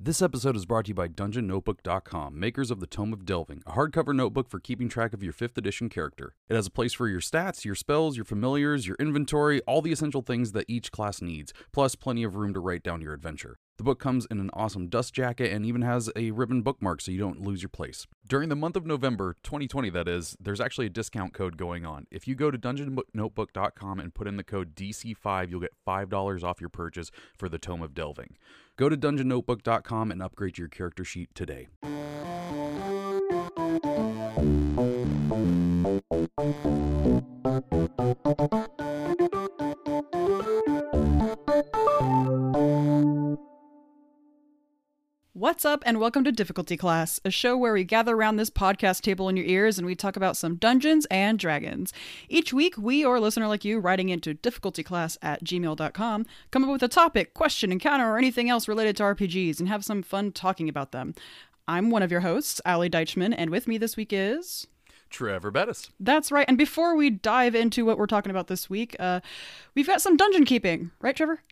This episode is brought to you by DungeonNotebook.com, makers of the Tome of Delving, a hardcover notebook for keeping track of your 5th edition character. It has a place for your stats, your spells, your familiars, your inventory, all the essential things that each class needs, plus plenty of room to write down your adventure. The book comes in an awesome dust jacket and even has a ribbon bookmark so you don't lose your place. During the month of November, 2020 that is, there's actually a discount code going on. If you go to dungeonnotebook.com and put in the code DC5, you'll get $5 off your purchase for the Tome of Delving. Go to dungeonnotebook.com and upgrade your character sheet today. What's up, and welcome to Difficulty Class, a show where we gather around this podcast table in your ears and we talk about some Dungeons and Dragons. Each week, we or a listener like you writing into difficultyclass at gmail.com come up with a topic, question, encounter, or anything else related to RPGs and have some fun talking about them. I'm one of your hosts, Ali Deichman, and with me this week is. Trevor Bettis. That's right. And before we dive into what we're talking about this week, uh, we've got some dungeon keeping, right, Trevor?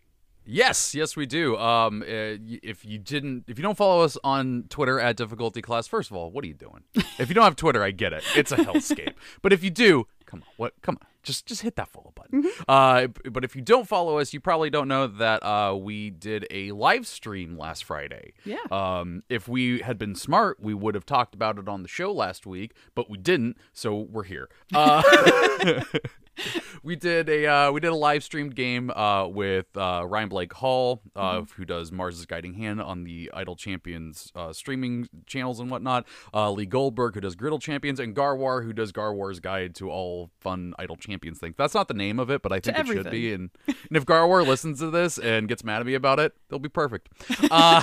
Yes, yes, we do. Um, uh, if you didn't, if you don't follow us on Twitter at Difficulty Class, first of all, what are you doing? if you don't have Twitter, I get it; it's a hellscape. but if you do, come on, what? Come on, just just hit that follow button. Uh, but if you don't follow us, you probably don't know that uh, we did a live stream last Friday. Yeah. Um, if we had been smart, we would have talked about it on the show last week, but we didn't, so we're here. Uh, we did a uh, we did a live streamed game uh, with uh, Ryan Blake Hall, uh, who does Mars's Guiding Hand on the Idle Champions uh, streaming channels and whatnot. Uh, Lee Goldberg, who does Griddle Champions, and Garwar, who does Garwar's Guide to all fun Idle Champions things. That's not the name of it, but I think it should be. And, and if Garwar listens to this and gets mad at me about it, they'll be perfect. Uh,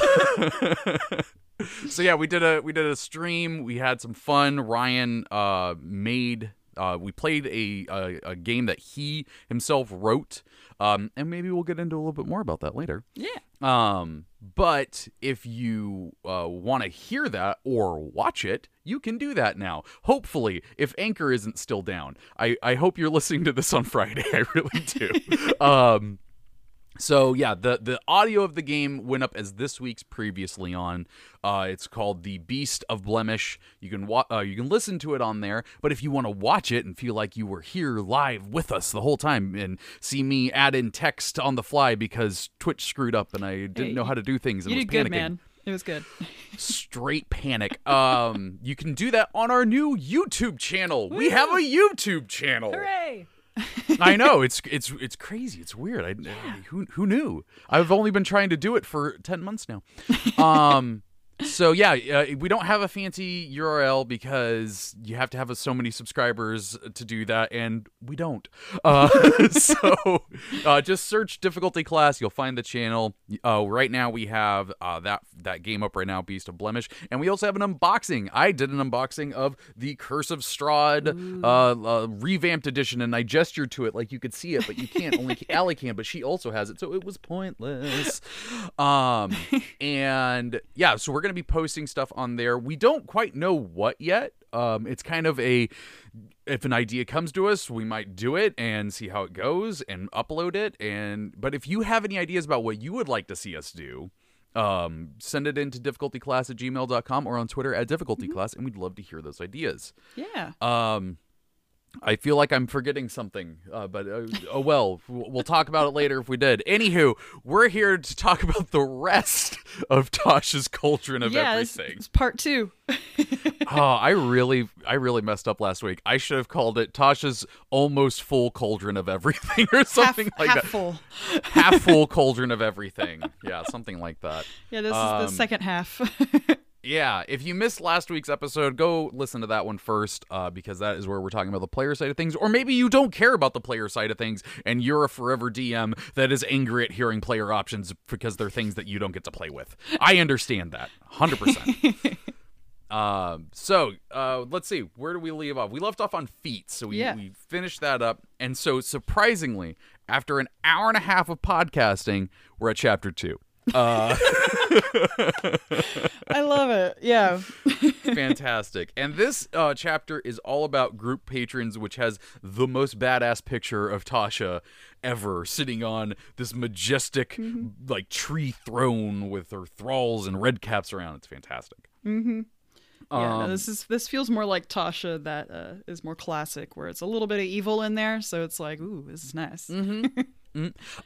so yeah, we did a we did a stream. We had some fun. Ryan uh, made. Uh, we played a, a a game that he himself wrote, um, and maybe we'll get into a little bit more about that later. Yeah. Um, but if you uh, want to hear that or watch it, you can do that now. Hopefully, if Anchor isn't still down, I I hope you're listening to this on Friday. I really do. um, so yeah, the the audio of the game went up as this week's previously on. Uh, it's called the Beast of Blemish. You can wa- uh, you can listen to it on there. But if you want to watch it and feel like you were here live with us the whole time and see me add in text on the fly because Twitch screwed up and I didn't Hey, know how to do things and You was did good, man. It was good. Straight panic. Um, you can do that on our new YouTube channel. We have a YouTube channel. Hooray! I know it's it's it's crazy. It's weird. I, who who knew? I've only been trying to do it for ten months now. Um. So yeah, uh, we don't have a fancy URL because you have to have so many subscribers to do that, and we don't. Uh, so uh, just search difficulty class. You'll find the channel. Uh, right now we have uh, that that game up right now, Beast of Blemish, and we also have an unboxing. I did an unboxing of the Curse of Strahd uh, uh, revamped edition, and I gestured to it like you could see it, but you can't. Only Allie can, but she also has it, so it was pointless. Um, and yeah, so we're gonna be posting stuff on there. We don't quite know what yet. Um, it's kind of a if an idea comes to us, we might do it and see how it goes and upload it. And but if you have any ideas about what you would like to see us do, um, send it into difficultyclass at gmail.com or on Twitter at difficultyclass, and we'd love to hear those ideas. Yeah. Um, I feel like I'm forgetting something, uh, but uh, oh well. We'll talk about it later if we did. Anywho, we're here to talk about the rest of Tasha's cauldron of yeah, it's, everything. it's part two. oh, I really, I really messed up last week. I should have called it Tasha's almost full cauldron of everything or something half, like half that. full. Half full cauldron of everything. Yeah, something like that. Yeah, this is Um, the second half. Yeah, if you missed last week's episode, go listen to that one first, uh, because that is where we're talking about the player side of things. Or maybe you don't care about the player side of things, and you're a forever DM that is angry at hearing player options because they're things that you don't get to play with. I understand that, hundred percent. Um, so uh, let's see, where do we leave off? We left off on feet, so we, Yeah. we finished that up. And so surprisingly, after an hour and a half of podcasting, we're at chapter two. Uh, I love it. Yeah. Fantastic. And this uh, chapter is all about group patrons, which has the most badass picture of Tasha ever sitting on this majestic, like, tree throne with her thralls and red caps around. It's fantastic. Mm-hmm. Yeah, no, Um, this is this feels more like Tasha that uh, is more classic, where it's a little bit of evil in there. So it's like, ooh, this is nice.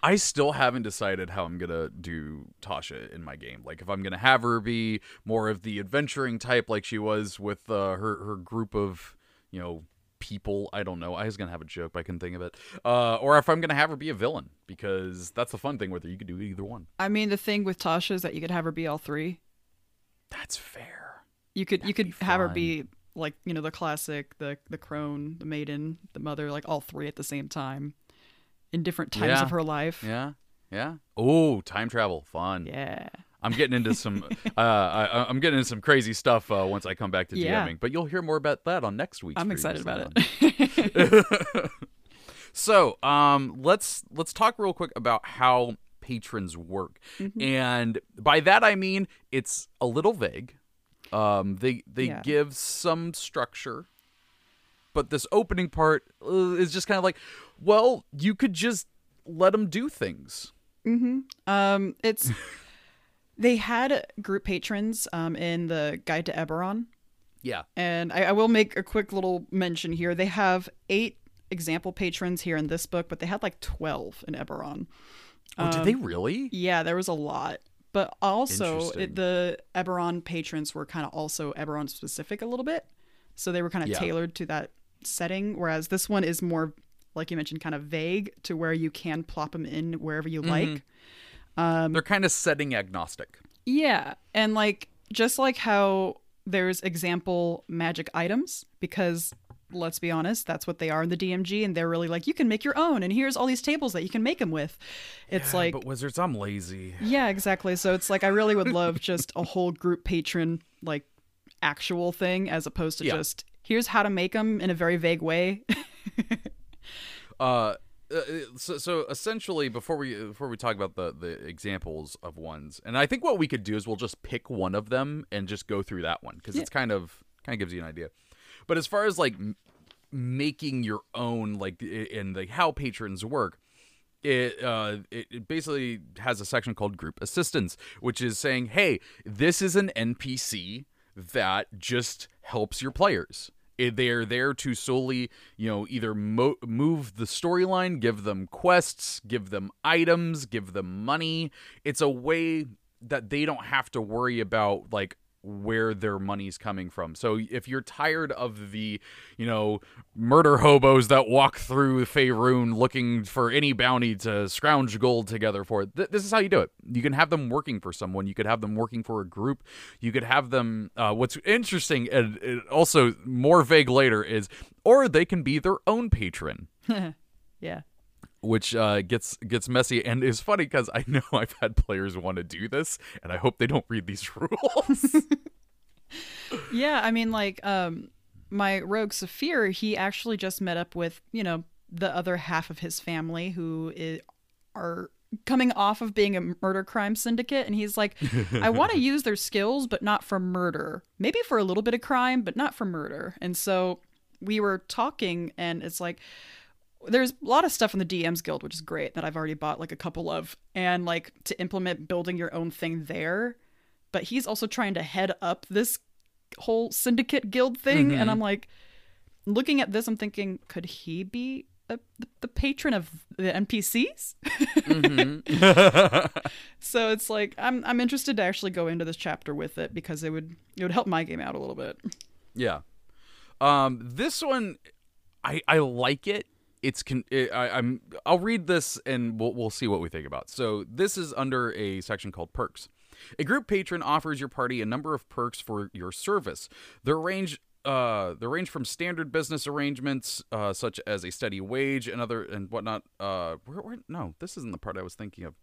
I still haven't decided how I'm gonna do Tasha in my game. Like if I'm gonna have her be more of the adventuring type, like she was with uh, her her group of you know people. I don't know. I was gonna have a joke, but I couldn't think of it. Uh, or if I'm gonna have her be a villain, because that's the fun thing with her. You could do either one. I mean, the thing with Tasha is that you could have her be all three. That's fair. You could you could have her be like you know the classic, the the crone, the maiden, the mother, like all three at the same time, in different times Yeah. of her life. Yeah. Yeah. Oh, time travel, fun. Yeah. I'm getting into some. uh, I, I'm getting into some crazy stuff uh, once I come back to Yeah. DMing. But you'll hear more about that on next week's. I'm excited about it. So, um, let's let's talk real quick about how patrons work, Mm-hmm. and by that I mean it's a little vague. Um, they they Yeah. give some structure, but this opening part uh, is just kind of like, well, you could just let them do things. Um, it's they had group patrons um in the Guide to Eberron, Yeah. and I, I will make a quick little mention here. They have eight example patrons here in this book, but they had like twelve in Eberron. Oh, did they really? Yeah, there was a lot. But also, it, the Eberron patrons were kind of also Eberron specific a little bit. So they were kind of Yeah. tailored to that setting. Whereas this one is more, like you mentioned, kind of vague to where you can plop them in wherever you mm-hmm. like. Um, they're kind of setting agnostic. Yeah. And like, just like how there's example magic items, because let's be honest, that's what they are in the DMG. And they're really like, you can make your own. And here's all these tables that you can make them with. It's like, but wizards, I'm lazy. Yeah, exactly. So it's like I really would love just a whole group patron like actual thing as opposed to Yeah. just here's how to make them in a very vague way. Uh, uh, so, so essentially, before we before we talk about the the examples of ones, and I think what we could do is we'll just pick one of them and just go through that one because it's kind of kind of gives you an idea. But as far as like m- making your own, like in the how patrons work, it uh it, it basically has a section called group assistance which is saying hey this is an npc that just helps your players Eh, they're there to solely you know either mo- move the storyline give them quests give them items give them money. It's a way that they don't have to worry about like where their money's coming from. So if you're tired of the, you know, murder hobos that walk through Faerun looking for any bounty to scrounge gold together for, th- this is how you do it. You can have them working for someone. You could have them working for a group. You could have them. Uh, what's interesting and and also more vague later is, or they can be their own patron yeah. Which uh, gets gets messy and is funny because I know I've had players want to do this, and I hope they don't read these rules. Yeah, I mean like um my rogue Saphir, he actually just met up with, you know, the other half of his family who are coming off of being a murder crime syndicate and he's like I want to use their skills but not for murder. Maybe for a little bit of crime but not for murder. And so we were talking and it's like there's a lot of stuff in the DMs Guild, which is great that I've already bought like a couple of, and like to implement building your own thing there. But he's also trying to head up this whole syndicate guild thing, and I'm like, looking at this, I'm thinking, could he be a, the patron of the NPCs? so it's like I'm I'm interested to actually go into this chapter with it because it would it would help my game out a little bit. yeah, um, this one, I I like it. It's con- it, I, I'm I'll read this and we'll we'll see what we think about. So this is under a section called perks. A group patron offers your party a number of perks for your service. Their range uh, they range from standard business arrangements, uh, such as a steady wage and other and whatnot. Uh, where, where, no, this isn't the part I was thinking of.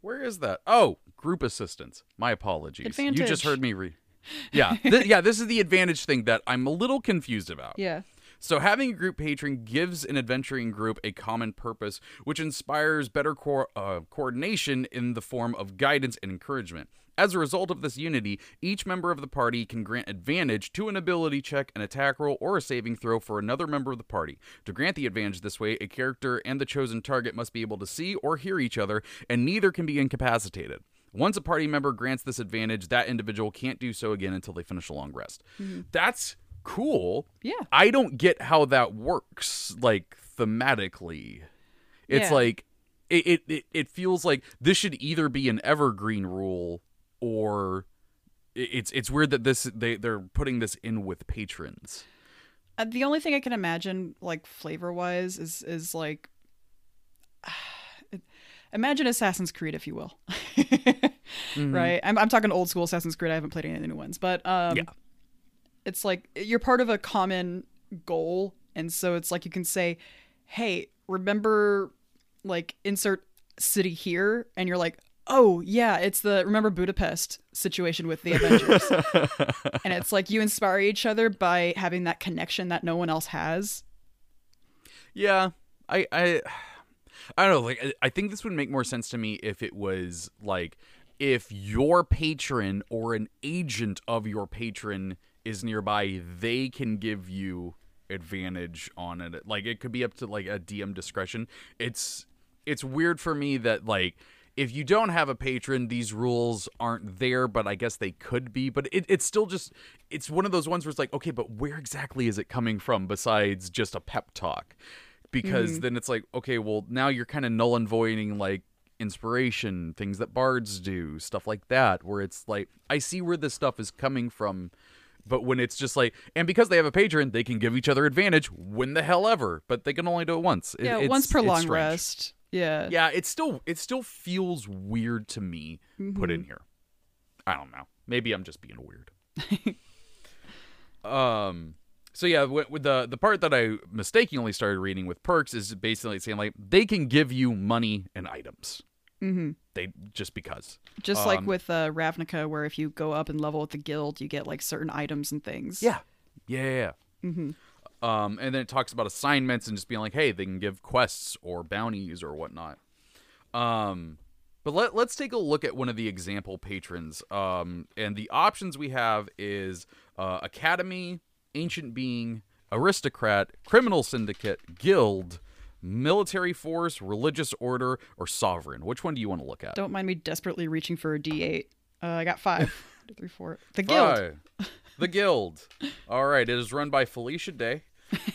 Where is that? Oh, group assistance. My apologies. You just heard me read. Yeah, th- yeah. This is the advantage thing that I'm a little confused about. Yeah. So, having a group patron gives an adventuring group a common purpose, which inspires better co- uh, coordination in the form of guidance and encouragement. As a result of this unity, each member of the party can grant advantage to an ability check, an attack roll, or a saving throw for another member of the party. To grant the advantage this way, a character and the chosen target must be able to see or hear each other, and neither can be incapacitated. Once a party member grants this advantage, that individual can't do so again until they finish a long rest. That's cool. Yeah. I don't get how that works, like thematically. It's Yeah. like it, it, it, it feels like this should either be an evergreen rule or it's it's weird that this they they're putting this in with patrons. Uh, the only thing I can imagine, like flavor wise, is is like imagine Assassin's Creed, if you will. Right? I'm I'm talking old school Assassin's Creed. I haven't played any of the new ones, but um, Yeah. It's like you're part of a common goal, and so it's like you can say, "Hey, remember, like insert city here," and you're like. Oh yeah, it's the remember Budapest situation with the Avengers. and it's like you inspire each other by having that connection that no one else has. Yeah, I I I don't know. Like I- I think this would make more sense to me if it was like if your patron or an agent of your patron is nearby, they can give you advantage on it. Like it could be up to like a DM discretion. It's it's weird for me that like if you don't have a patron, these rules aren't there, but I guess they could be. But it, it's still just it's one of those ones where it's like, okay, but where exactly is it coming from besides just a pep talk? Because mm-hmm. then it's like, okay, well now you're kind of null and voiding like inspiration, things that bards do, stuff like that, where it's like I see where this stuff is coming from. But when it's just like, and because they have a patron, they can give each other advantage when the hell ever, but they can only do it once. It- Yeah, it's- once per long rest. Yeah. yeah it still it still feels weird to me put Mm-hmm. in here i don't know maybe i'm just being weird um so yeah with the the part that i mistakenly started reading with perks is basically saying like they can give you money and items hmm they just because Just like Um, with uh, Ravnica, where if you go up and level with the guild, you get like certain items and things. yeah yeah yeah, yeah. um and then it talks about assignments and just being like hey they can give quests or bounties or whatnot Um, but let, let's take a look at one of the example patrons. Um, and the options we have is uh, Academy, Ancient Being, Aristocrat, Criminal Syndicate, Guild, Military Force, Religious Order, or Sovereign. Which one do you want to look at? Don't mind me desperately reaching for a D8. Uh, I got five. Two, three, four. The guild. Five. The Guild. All right. It is run by Felicia Day.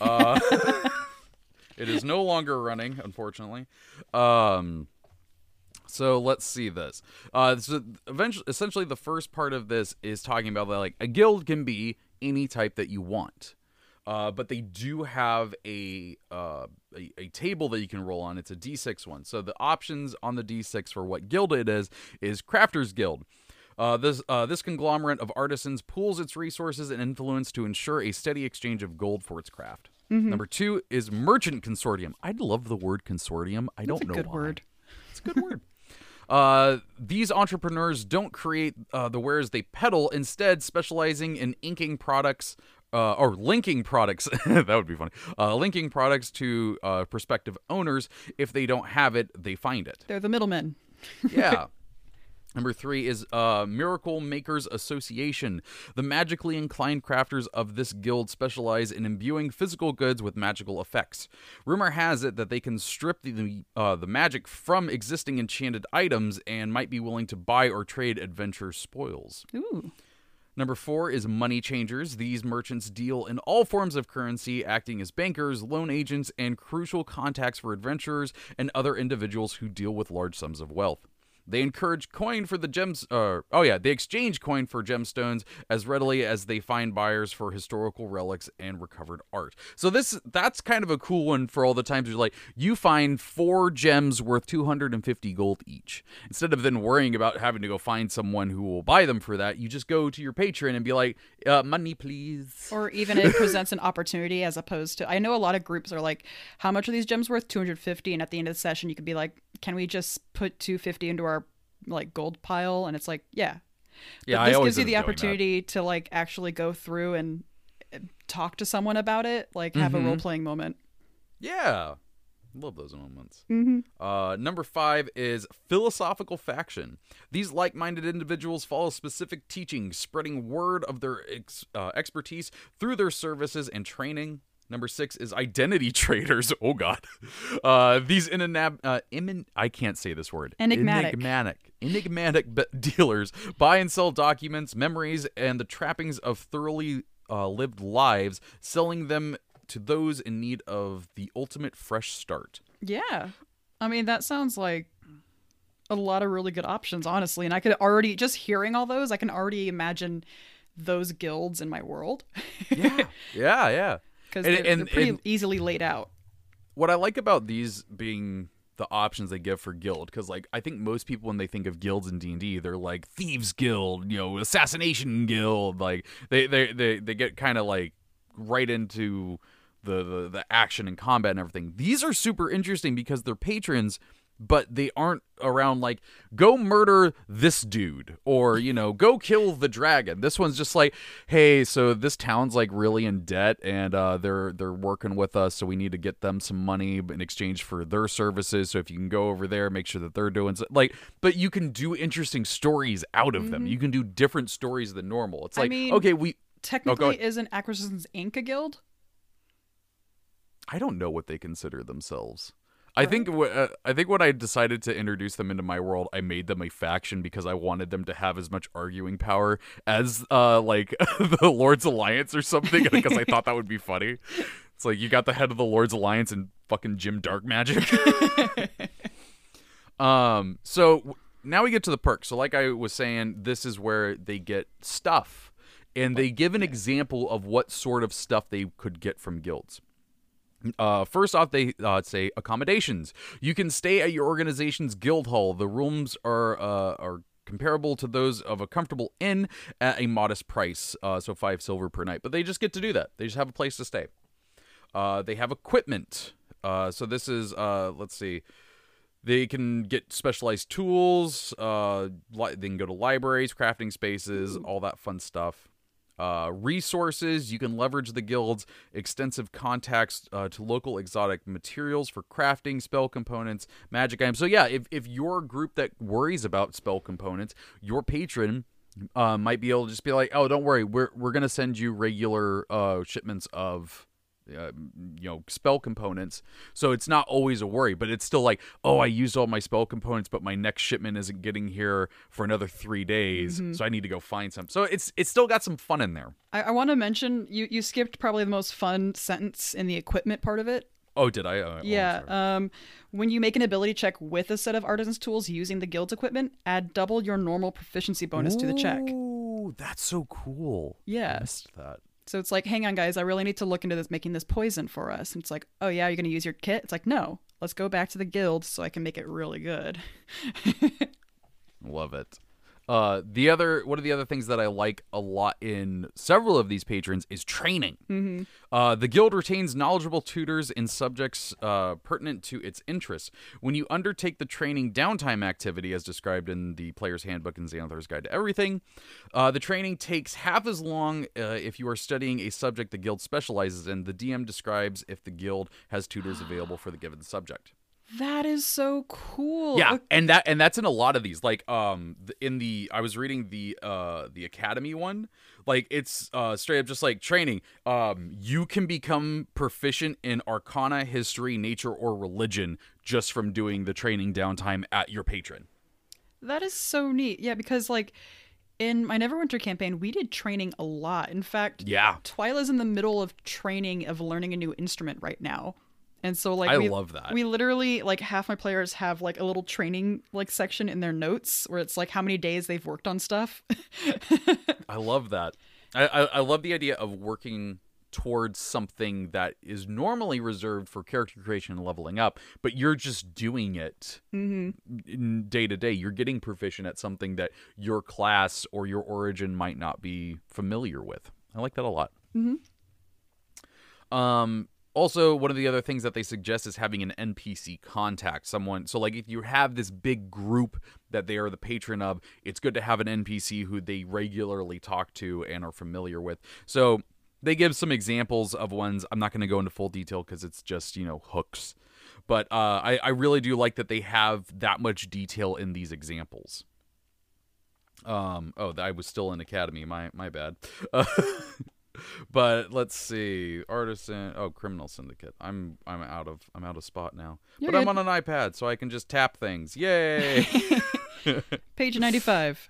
Uh, it is no longer running, unfortunately. Um, so let's see this. Uh, so eventually, essentially, the first part of this is talking about that, like a guild can be any type that you want. Uh, but they do have a, uh, a a table that you can roll on. It's a D6 one. So the options on the D6 for what guild it is is Crafters Guild. Uh, this uh, this conglomerate of artisans pools its resources and influence to ensure a steady exchange of gold for its craft. Number two is Merchant Consortium. I love the word consortium. I That's don't know. It's a good why. word. It's a good word. Uh, these entrepreneurs don't create uh, the wares they peddle, instead specializing in inking products uh, or linking products. that would be funny. Uh, linking products to uh, prospective owners. If they don't have it, they find it. They're the middlemen. Yeah. Number three is uh, Miracle Makers Association. The magically inclined crafters of this guild specialize in imbuing physical goods with magical effects. Rumor has it that they can strip the uh, the magic from existing enchanted items and might be willing to buy or trade adventure spoils. Ooh. Number four is money changers. These merchants deal in all forms of currency, acting as bankers, loan agents, and crucial contacts for adventurers and other individuals who deal with large sums of wealth. They encourage coin for the gems. Uh, oh yeah, they exchange coin for gemstones as readily as they find buyers for historical relics and recovered art. So this that's kind of a cool one for all the times you're like you find four gems worth 250 gold each. Instead of then worrying about having to go find someone who will buy them for that, you just go to your patron and be like, uh, "Money, please." Or even it presents an opportunity as opposed to I know a lot of groups are like, how much are these gems worth? 250 and at the end of the session you could be like, can we just put 250 into our like gold pile? And it's like, yeah. Yeah, but I this always gives you the opportunity to like actually go through and uh, talk to someone about it, like have a Mhm. role playing moment. Yeah. Love those moments. Mm-hmm. Uh, number five is philosophical faction. These like minded individuals follow specific teachings, spreading word of their ex- uh, expertise through their services and training. Number six is identity traders. Oh God, uh, these inanab- uh, imin- I can't say this word. Enigmatic. enigmatic, enigmatic b- dealers buy and sell documents, memories, and the trappings of thoroughly uh, lived lives, selling them to those in need of the ultimate fresh start. Yeah. I mean, that sounds like a lot of really good options, honestly. And I could already, just hearing all those, I can already imagine those guilds in my world. Yeah, yeah, yeah. Because And- they're, and- they're pretty and- easily laid out. What I like about these being the options they give for guild because like i think most people when they think of guilds in d&d they're like thieves guild you know assassination guild like they they they, they get kind of like right into the, the the action and combat and everything these are super interesting because they're patrons but they aren't around like go murder this dude or you know go kill the dragon this one's just like hey so this town's like really in debt and uh, they're they're working with us so we need to get them some money in exchange for their services so if you can go over there make sure that they're doing so, like but you can do interesting stories out of them you can do different stories than normal it's I like mean- okay we Technically, ahead. isn't Acquisitions Inc. a guild? I don't know what they consider themselves. I think uh, I think when I decided to introduce them into my world, I made them a faction because I wanted them to have as much arguing power as uh like the Lord's Alliance or something because I thought that would be funny. It's like you got the head of the Lord's Alliance and fucking Jim Darkmagic. um so now we get to the perks. So like I was saying, this is where they get stuff and they give an example of what sort of stuff they could get from guilds. Uh, first off, they uh, say accommodations. You can stay at your organization's guild hall. The rooms are uh, are comparable to those of a comfortable inn at a modest price, uh, so five silver per night. But they just get to do that. They just have a place to stay. Uh, they have equipment. Uh, so this is uh, let's see. They can get specialized tools. Uh, li- they can go to libraries, crafting spaces, all that fun stuff. Uh, resources. You can leverage the guild's extensive contacts uh, to local exotic materials for crafting, spell components, magic items. So yeah, if if you're a group that worries about spell components, your patron uh, might be able to just be like, "Oh, don't worry, we're we're gonna send you regular uh, shipments of." Uh, you know spell components so it's not always a worry but it's still like oh i used all my spell components but my next shipment isn't getting here for another three days so i need to go find some so it's it's still got some fun in there I, I want to mention you, you skipped probably the most fun sentence in the equipment part of it. oh did i uh, oh, Yeah. sorry. Um, when you make an ability check with a set of artisan's tools using the guild's equipment, add double your normal proficiency bonus to the check. Ooh, that's so cool Yeah. I missed that So it's like, hang on, guys, I really need to look into this making this poison for us. And it's like, oh yeah, you're gonna use your kit. It's like, no, let's go back to the guild so I can make it really good. Love it. Uh, the other one of the other things that I like a lot in several of these patrons is training. Mm-hmm. Uh, the guild retains knowledgeable tutors in subjects uh, pertinent to its interests. When you undertake the training downtime activity, as described in the Player's Handbook and Xanathar's Guide to Everything, uh, the training takes half as long uh, if you are studying a subject the guild specializes in. The DM describes if the guild has tutors available for the given subject. That is so cool. Yeah, and that and that's in a lot of these. Like um in the I was reading the uh the academy one, like it's uh straight up just like training. Um you can become proficient in arcana, history, nature or religion just from doing the training downtime at your patron. That is so neat. Yeah, because like in my Neverwinter campaign, we did training a lot. In fact, Yeah. Twyla's in the middle of training of learning a new instrument right now. And so like I we, love that. We literally like half my players have like a little training like section in their notes where it's like how many days they've worked on stuff. I love that. I, I I love the idea of working towards something that is normally reserved for character creation and leveling up, but you're just doing it in day to day. You're getting proficient at something that your class or your origin might not be familiar with. I like that a lot. Um, also, one of the other things that they suggest is having an NPC contact, someone. So, like, if you have this big group that they are the patron of, it's good to have an NPC who they regularly talk to and are familiar with. So, they give some examples of ones. I'm not going to go into full detail because it's just, you know, hooks. But uh, I, I really do like that they have that much detail in these examples. Um, oh, I was still in Academy. My my bad. Uh, but let's see, artisan. Oh, criminal syndicate. I'm I'm out of I'm out of spot now. You're but I'm on an iPad, so I can just tap things. Yay! Page 95.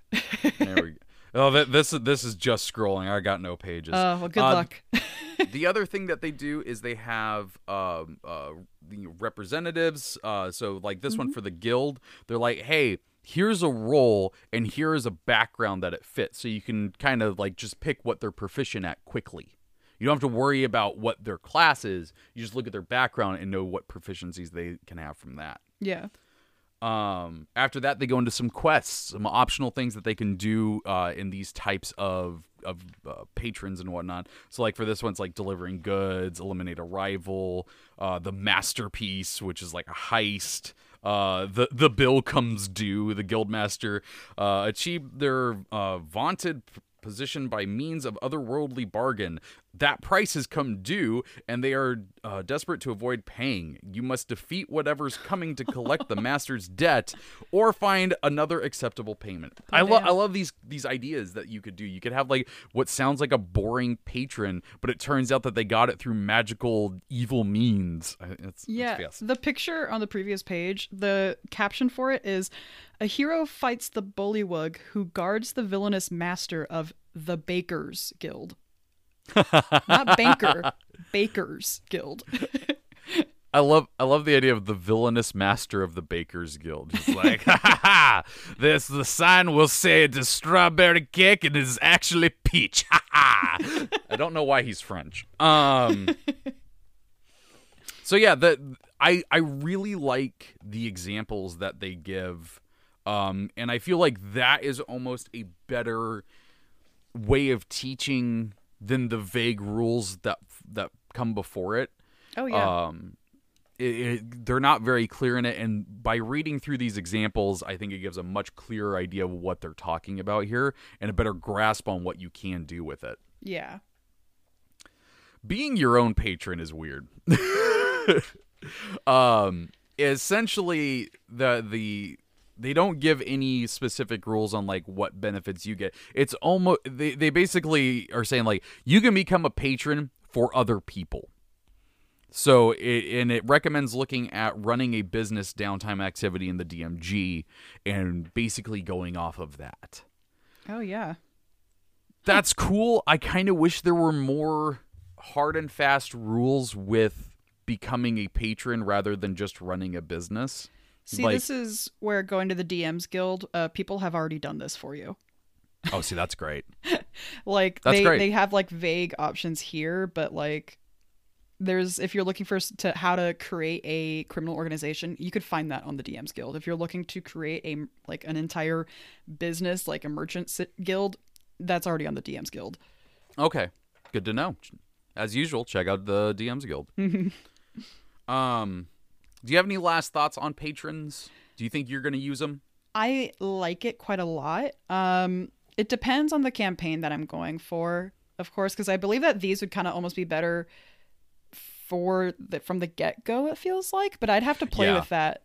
there we go. Oh, th- this this is just scrolling. I got no pages. Oh, well, good Uh, luck. the other thing that they do is they have um, uh, the representatives. Uh, so, like this one for the guild, they're like, hey, here's a role and here is a background that it fits. So you can kind of like just pick what they're proficient at quickly. You don't have to worry about what their class is. You just look at their background and know what proficiencies they can have from that. yeah. Um, after that, they go into some quests, some optional things that they can do uh, in these types of of uh, patrons and whatnot. So, like for this one, it's like delivering goods, eliminate a rival, uh, the masterpiece, which is like a heist. Uh, the the bill comes due. The guildmaster uh, achieve their uh, vaunted position by means of otherworldly bargain. That price has come due, and they are uh, desperate to avoid paying. You must defeat whatever's coming to collect the master's debt, or find another acceptable payment. I love. I love these these ideas that you could do. You could have like what sounds like a boring patron, but it turns out that they got it through magical evil means. It's, Yeah. it's. The picture on the previous page, the caption for it is A hero fights the bullywug who guards the villainous master of the Bakers Guild. Not banker, Bakers Guild. I love I love the idea of the villainous master of the Bakers Guild. He's like, ha ha ha! This the sign will say it is a strawberry cake and it is actually peach. Ha ha! I don't know why he's French. Um. So yeah, the I I really like the examples that they give, um, and I feel like that is almost a better way of teaching than the vague rules that that come before it Oh, yeah. um it, it, they're not very clear in it and by reading through these examples i think it gives a much clearer idea of what they're talking about here and a better grasp on what you can do with it yeah. being your own patron is weird um essentially the the they don't give any specific rules on like what benefits you get it's almost they, they basically are saying like you can become a patron for other people so it, and it recommends looking at running a business downtime activity in the dmg and basically going off of that Oh, yeah. that's cool. I kind of wish there were more hard and fast rules with becoming a patron rather than just running a business. See, Like- this is where going to the DMs Guild, uh, people have already done this for you. Oh, see, that's great. Like That's they great. they have like vague options here, but like there's if you're looking for to how to create a criminal organization, you could find that on the DMs Guild. If you're looking to create a like an entire business like a merchant si- guild, that's already on the DMs Guild. Okay, good to know. As usual, check out the DMs Guild. um, do you have any last thoughts on patrons? Do you think you're going to use them? I like it quite a lot. Um, it depends on the campaign that I'm going for, of course, because I believe that these would kind of almost be better for the from the get go. It feels like, but I'd have to play Yeah. with that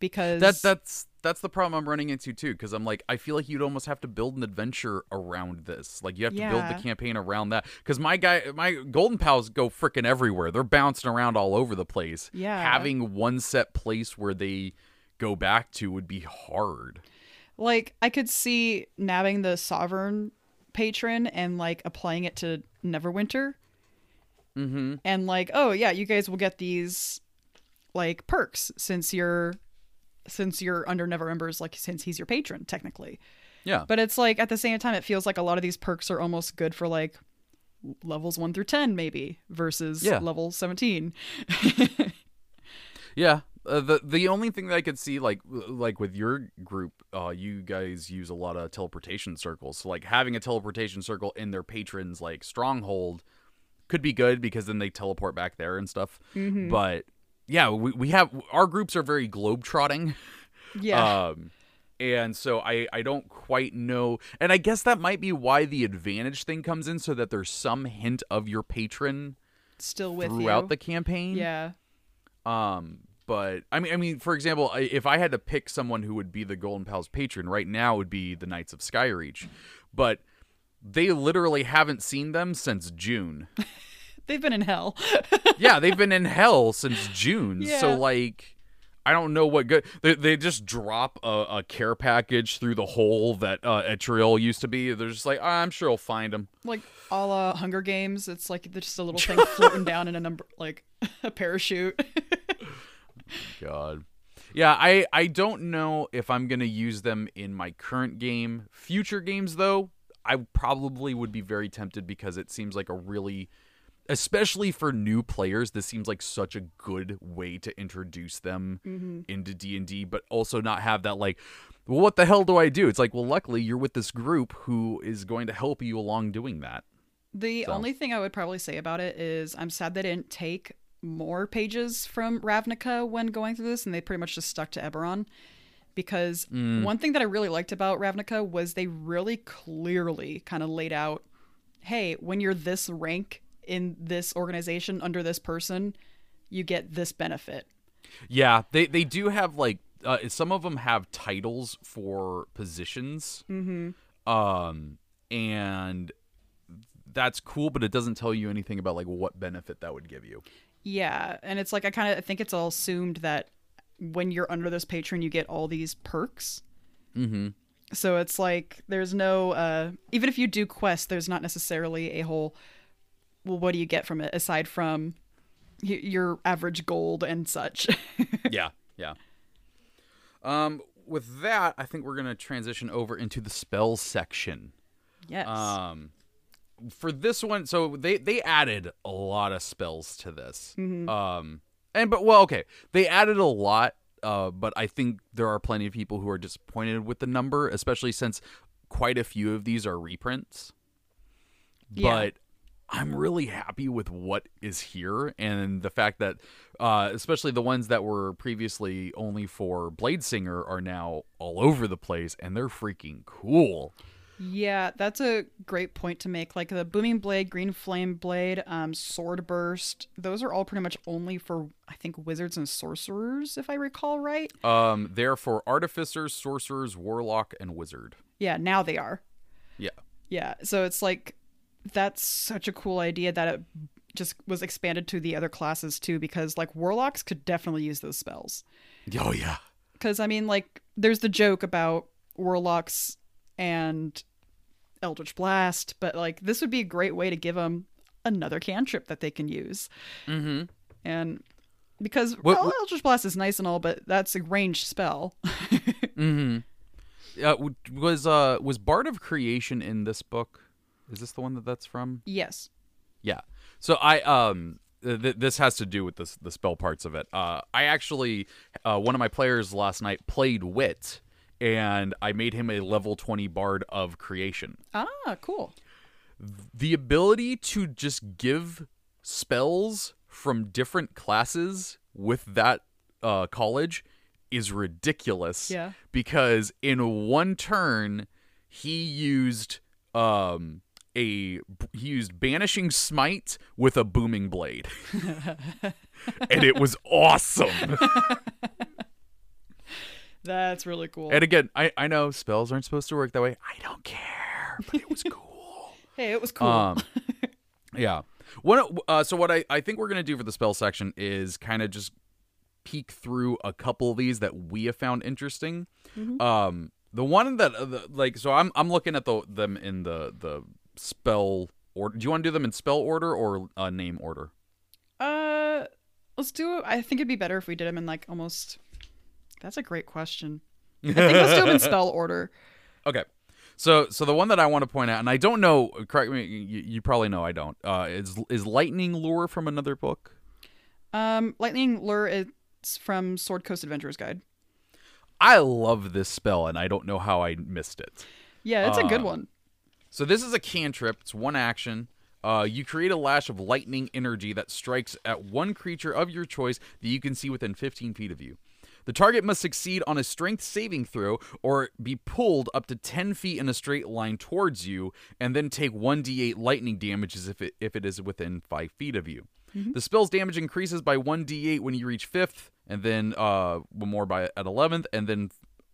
because That that's that's the problem I'm running into too. Because I'm like, I feel like you'd almost have to build an adventure around this. Like you have to build the campaign around that. Because my guy, my golden pals go freaking everywhere. They're bouncing around all over the place. Yeah. having one set place where they go back to would be hard. like I could see nabbing the sovereign patron and like applying it to Neverwinter, Mm-hmm. and like, oh yeah, you guys will get these like perks since you're since you're under Neverember's, like since he's your patron technically. Yeah. But it's like at the same time, it feels like a lot of these perks are almost good for like levels one through ten, maybe versus Yeah. level seventeen. Yeah. Uh, the the only thing that I could see like like with your group, uh, you guys use a lot of teleportation circles. So like having a teleportation circle in their patrons like stronghold could be good because then they teleport back there and stuff. But yeah, we, we have our groups are very globetrotting. Yeah, Um, and so I, I don't quite know. And I guess that might be why the advantage thing comes in so that there's some hint of your patron still with throughout you. the campaign. yeah, Um, but I mean, I mean, for example, if I had to pick someone who would be the Golden Pals patron right now, it would be the Knights of Skyreach, but they literally haven't seen them since June. They've been in hell. yeah, they've been in hell since June. Yeah. So like, I don't know what good. They, they just drop a, a care package through the hole that uh, Etriol used to be. They're just like, "Ah, I'm sure he'll find him. like a la Hunger Games. It's like just a little thing floating down in a number, like a parachute. God. Yeah, I I don't know if I'm gonna use them in my current game. Future games though, I probably would be very tempted because it seems like a really especially for new players this seems like such a good way to introduce them mm-hmm. into d&d but also not have that like well what the hell do i do? It's like well luckily you're with this group who is going to help you along doing that. The So- only thing I would probably say about it is I'm sad they didn't take more pages from Ravnica when going through this, and they pretty much just stuck to Eberron. Because mm. one thing that I really liked about Ravnica was they really clearly kind of laid out hey, when you're this rank in this organization under this person, you get this benefit. Yeah, they they do have like uh, some of them have titles for positions. Mm-hmm. Um, and that's cool, but it doesn't tell you anything about like what benefit that would give you. Yeah, and it's like I kind of I think it's all assumed that when you're under this patron, you get all these perks. Mm-hmm. So it's like there's no uh even if you do quests, there's not necessarily a whole well what do you get from it aside from your average gold and such. yeah, yeah. Um, with that, I think we're gonna transition over into the spells section. yes. Um, for this one, so they they added a lot of spells to this. Um, and but well, okay, they added a lot. Uh, but I think there are plenty of people who are disappointed with the number, especially since quite a few of these are reprints. Yeah. But I'm really happy with what is here and the fact that, uh, especially the ones that were previously only for Bladesinger are now all over the place and they're freaking cool. Yeah, that's a great point to make. Like the booming blade, green flame blade, um, sword burst. Those are all pretty much only for I think wizards and sorcerers, if I recall right. Um, they're for artificers, sorcerers, warlock, and wizard. Yeah, now they are. Yeah. Yeah, so it's like that's such a cool idea that it just was expanded to the other classes too, because like warlocks could definitely use those spells. Oh yeah. Because I mean, like, there's the joke about warlocks and Eldritch Blast, but like this would be a great way to give them another cantrip that they can use. Mm-hmm. And because What- well, what- Eldritch Blast is nice and all, but that's a ranged spell. Mm-hmm. Uh, was uh was Bard of Creation in this book? Is this the one that that's from? yes. Yeah. So I um th- th- this has to do with this the spell parts of it. Uh, I actually uh, one of my players last night played Wit, and I made him a level twenty Bard of Creation. Ah, cool. the ability to just give spells from different classes with that uh, college is ridiculous. Yeah. Because in one turn, he used um a he used banishing smite with a booming blade, and it was awesome. That's really cool. and again, I I know spells aren't supposed to work that way. I don't care, but it was cool. hey, it was cool. Um, yeah. What? Uh, so what I, I think we're gonna do for the spell section is kind of just peek through a couple of these that we have found interesting. Um, the one that uh, the, like so I'm I'm looking at the them in the the spell order. Do you want to do them in spell order or uh, name order? Uh, let's do. I think it'd be better if we did them in like almost. That's a great question. I think let's do them in spell order. Okay. So so the one that I want to point out, and I don't know. Correct me. You, you probably know I don't. Uh, is is lightning lure from another book? Um, lightning lure is from Sword Coast Adventurer's Guide. I love this spell, and I don't know how I missed it. Yeah, it's a good Uh, one. So this is a cantrip. It's one action. Uh, you create a lash of lightning energy that strikes at one creature of your choice that you can see within 15 feet of you. The target must succeed on a strength saving throw or be pulled up to 10 feet in a straight line towards you, and then take 1d8 lightning damage as if it, if it is within 5 feet of you. The spell's damage increases by 1d8 when you reach 5th, and then uh, one more by at 11th, and then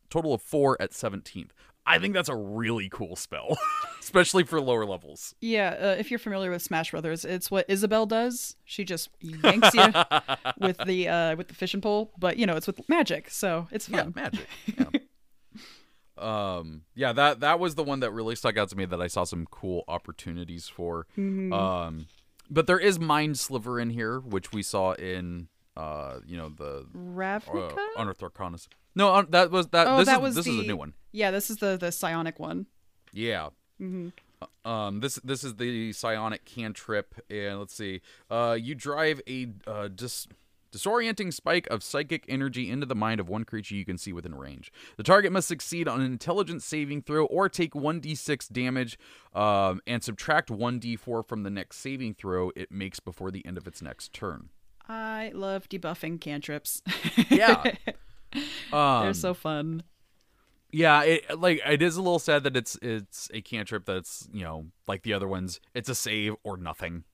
total of 4 at 17th. I think that's a really cool spell, especially for lower levels. Yeah, uh, if you're familiar with Smash Brothers, it's what Isabelle does. She just yanks you with the uh, with the fishing pole, but you know it's with magic, so it's Yeah, fun. magic. Yeah. um, yeah, that that was the one that really stuck out to me that I saw some cool opportunities for. Mm-hmm. Um, but there is Mind Sliver in here, which we saw in uh, you know, the uh, Ravnica. Unearthed Arcana. No, uh, that was that. oh, this that is was this the is a new one. Yeah, this is the the psionic one. Yeah. Mm-hmm. Um, this this is the psionic cantrip, and let's see. Uh, you drive a uh, dis- disorienting spike of psychic energy into the mind of one creature you can see within range. The target must succeed on an intelligence saving throw or take 1d6 damage, um, and subtract 1d4 from the next saving throw it makes before the end of its next turn. I love debuffing cantrips. Yeah. Um, They're so fun. Yeah, it like it is a little sad that it's it's a cantrip that's you know like the other ones. It's a save or nothing.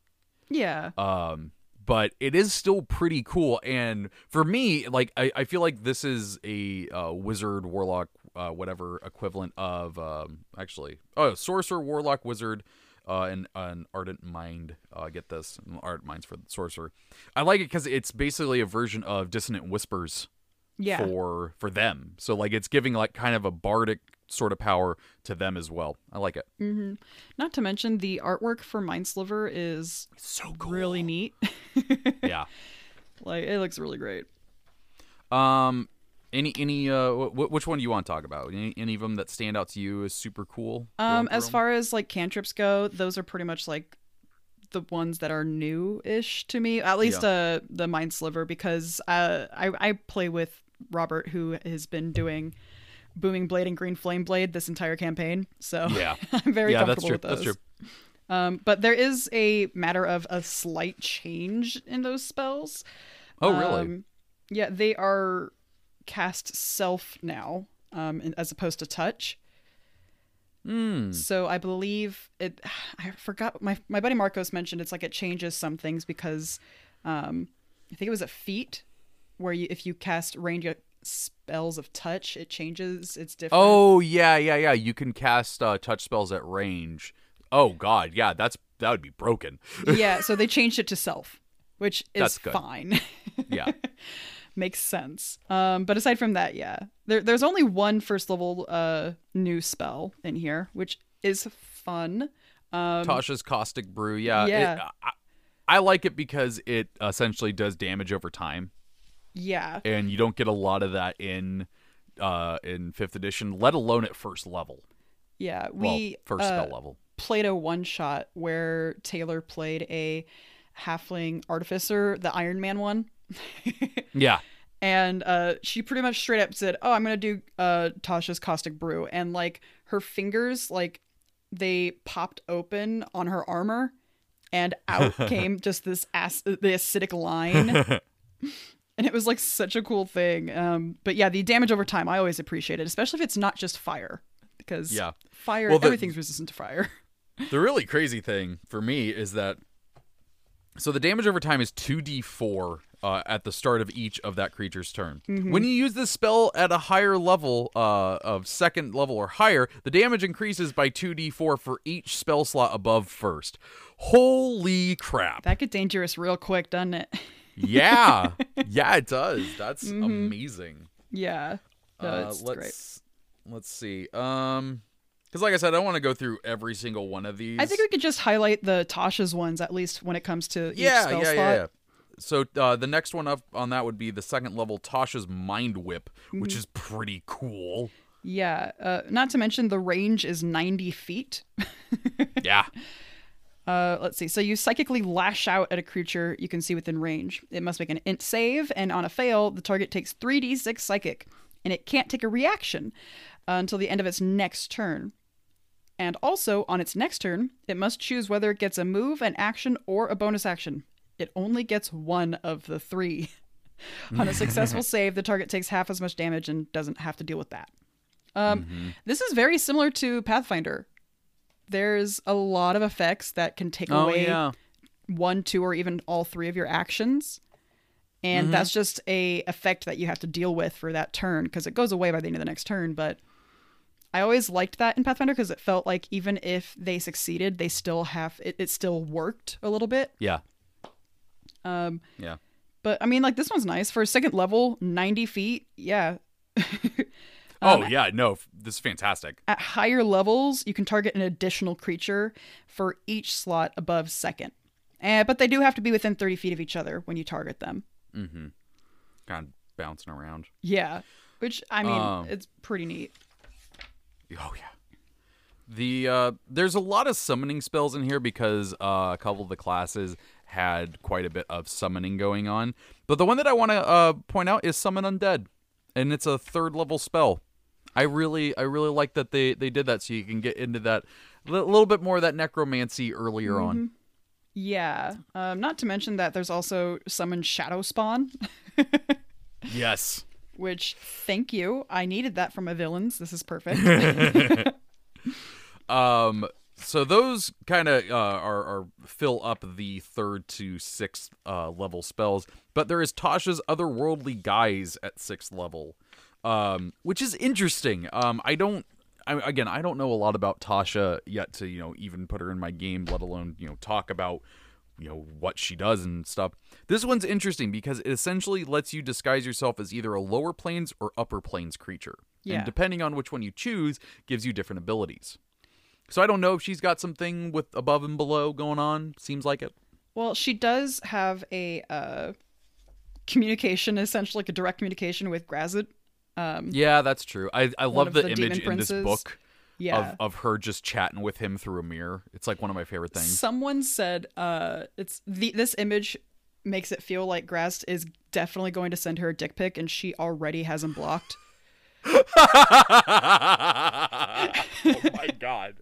Yeah. Um, but it is still pretty cool. And for me, like I, I feel like this is a uh, wizard, warlock, uh, whatever equivalent of um actually oh sorcerer, warlock, wizard. Uh, and an aberrant mind. Uh, get this, aberrant minds for the sorcerer. I like it because it's basically a version of dissonant whispers Yeah. for for them. So like it's giving like kind of a bardic sort of power to them as well. I like it. hmm Not to mention the artwork for Mindsliver is So cool. really neat. yeah. like it looks really great. Um. Any any uh wh- which one do you want to talk about? Any, any of them that stand out to you as super cool? Um, as far as like cantrips go, those are pretty much like the ones that are new-ish to me. At least uh the Mind Sliver because uh I I play with Robert who has been doing Booming Blade and Green Flame Blade this entire campaign. So Yeah. I'm very yeah, comfortable with those. That's true. Um, but there is a matter of a slight change in those spells. Oh, really? Um, yeah, they are cast self now, um, as opposed to touch. Hmm. So I believe it. I forgot my my buddy Marcos mentioned it's like it changes some things because, um, I think it was a feat where you if you cast range spells of touch, it changes. It's different. Oh yeah, yeah, yeah. You can cast uh, touch spells at range. Oh god, yeah. That's that would be broken. yeah. So they changed it to self, which is That's good. fine. Yeah. Makes sense. Um, but aside from that, yeah, there, there's only one first level uh new spell in here, which is fun. Um, Tasha's caustic brew. Yeah. it- Yeah. I, I like it because it essentially does damage over time, yeah, and you don't get a lot of that in uh in fifth edition, let alone at first level. yeah. Well, We first uh, spell level. played a one shot where Taylor played a halfling artificer, the Iron Man one. Yeah. and uh, she pretty much straight up said, "Oh, I'm gonna do uh, Tasha's caustic brew," and like her fingers, like they popped open on her armor, and out came just this ass, the acidic line, and it was like such a cool thing. Um, but yeah, the damage over time, I always appreciate it, especially if it's not just fire, because Yeah. fire, Well, the- everything's resistant to fire. The really crazy thing for me is that so the damage over time is 2d4 uh, at the start of each of that creature's turn. When you use this spell at a higher level uh, of second level or higher, the damage increases by 2d4 for each spell slot above first. Holy crap. that get dangerous real quick, doesn't it? yeah. Yeah, it does. That's amazing. yeah, no, Uh, let's great. let's see. Um cuz like I said I don't want to go through every single one of these. I think we could just highlight the Tasha's ones at least when it comes to each yeah, spell yeah, slot. yeah, yeah. So uh, the next one up on that would be the second level Tasha's Mind Whip, which Mm-hmm. is pretty cool. Yeah, uh, not to mention the range is 90 feet. yeah. Uh, let's see. So you psychically lash out at a creature you can see within range. It must make an int save, and on a fail, the target takes 3d6 psychic, and it can't take a reaction uh, until the end of its next turn. And also, on its next turn, it must choose whether it gets a move, an action, or a bonus action. It only gets one of the three. on a successful save, the target takes half as much damage and doesn't have to deal with that. Um, This is very similar to Pathfinder. There's a lot of effects that can take Oh away yeah. one, two, or even all three of your actions. And that's just a effect that you have to deal with for that turn because it goes away by the end of the next turn. But I always liked that in Pathfinder because it felt like even if they succeeded, they still have it, it still worked a little bit. Yeah. Um, Yeah. but I mean, like this one's nice for a second level, ninety feet. Yeah. Oh yeah, no, this is fantastic. At higher levels, you can target an additional creature for each slot above second. Eh, but they do have to be within 30 feet of each other when you target them. Mm-hmm. Kind of bouncing around. Yeah. Which, I mean, Um, it's pretty neat. Oh yeah. The uh there's a lot of summoning spells in here because uh, a couple of the classes had quite a bit of summoning going on. But the one that I want to uh point out is summon undead. And it's a third level spell. I really I really like that they they did that so you can get into that a little bit more of that necromancy earlier on. Yeah. Um, not to mention that there's also summon Shadow Spawn, Yes. which, thank you. I needed that from my villains. This is perfect. Um, so those kind of uh, are, are fill up the third to sixth uh, level spells, but there is Tasha's otherworldly guise at sixth level, um, which is interesting. Um, I don't. I, again, I don't know a lot about Tasha yet to you know even put her in my game, let alone you know talk about you know what she does and stuff. This one's interesting because it essentially lets you disguise yourself as either a lower planes or upper planes creature, Yeah. and depending on which one you choose, gives you different abilities. So I don't know if she's got something with above and below going on. Seems like it. well, she does have a uh, communication, essentially like a direct communication with Graz'zt. Um, Yeah, that's true. I I love the, the image in this book yeah. of of her just chatting with him through a mirror. It's like one of my favorite things. Someone said uh, it's the this image makes it feel like Graz'zt is definitely going to send her a dick pic, and she already has him blocked. oh my god.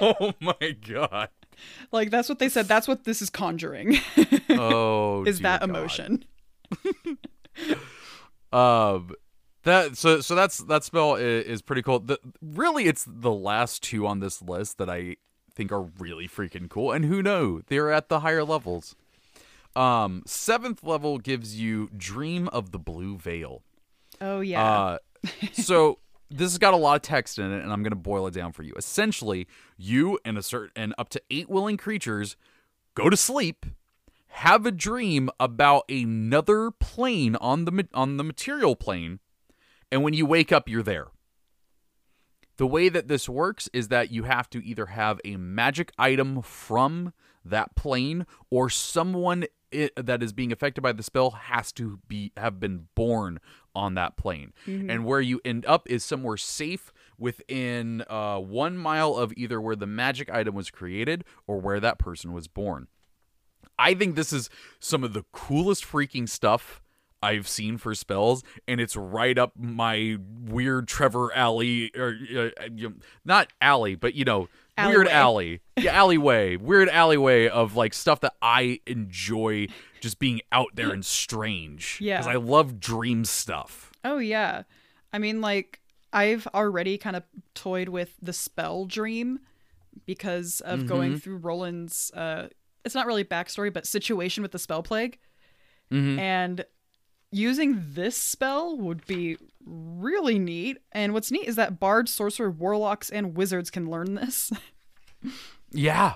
Oh my god. Like that's what they said. That's what this is conjuring. Oh, is that emotion? Um, that so so that's that spell is, is pretty cool. The, really, it's the last two on this list that I think are really freaking cool. And who know, they're at the higher levels. Um, seventh level gives you Dream of the Blue Veil. Oh yeah. Uh, so this has got a lot of text in it, and I'm gonna boil it down for you. Essentially, you and a certain and up to eight willing creatures go to sleep, have a dream about another plane on the on the material plane, and when you wake up, you're there. The way that this works is that you have to either have a magic item from that plane or someone i- that is being affected by the spell has to be have been born on that plane. And where you end up is somewhere safe within uh, one mile of either where the magic item was created or where that person was born. I think this is some of the coolest freaking stuff I've seen for spells, and it's right up my weird Trevor alley, or uh, not alley, but you know, weird alley, yeah, alleyway, weird alleyway of like stuff that I enjoy just being out there and strange. Yeah. because I love dream stuff. oh yeah. I mean, like I've already kind of toyed with the spell dream because of going through Roland's. Uh, it's not really backstory, but situation with the spell plague, and using this spell would be really neat. And what's neat is that bards, sorcerer, warlocks, and wizards can learn this. Yeah,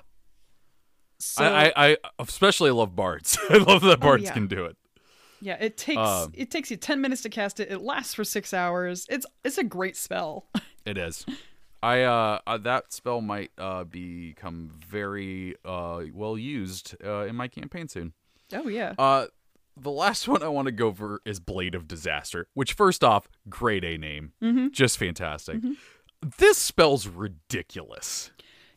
So I, I, I especially love bards. I love that bards yeah. can do it. yeah, it takes Um, it takes you ten minutes to cast it. It lasts for six hours. It's it's a great spell. It is. I uh, uh that spell might uh become very uh well used uh in my campaign soon. oh yeah. The last one I want to go over is Blade of Disaster, which first off, great A name. Just fantastic. This spell's ridiculous.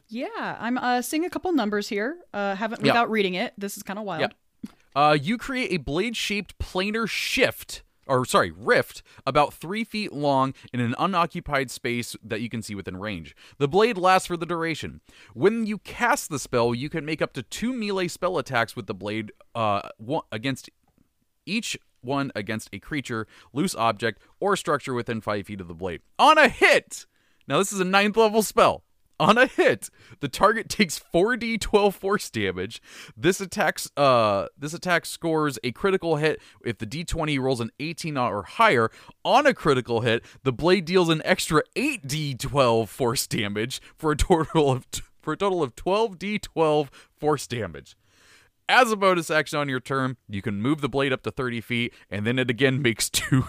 Yeah, I'm uh, seeing a couple numbers here. Uh, haven't Yeah. without reading it. This is kind of wild. Uh, you create a blade-shaped planar shift, or sorry, rift, about three feet long in an unoccupied space that you can see within range. The blade lasts for the duration. When you cast the spell, you can make up to two melee spell attacks with the blade uh, against each one against a creature, loose object, or structure within five feet of the blade. On a hit! Now, this is a ninth level spell. On a hit, the target takes 4d12 force damage. This attacks uh this attack scores a critical hit if the d20 rolls an 18 or higher. On a critical hit, the blade deals an extra 8d12 force damage for a total of for a total of 12d12 force damage. As a bonus action on your turn, you can move the blade up to 30 feet, and then it again makes two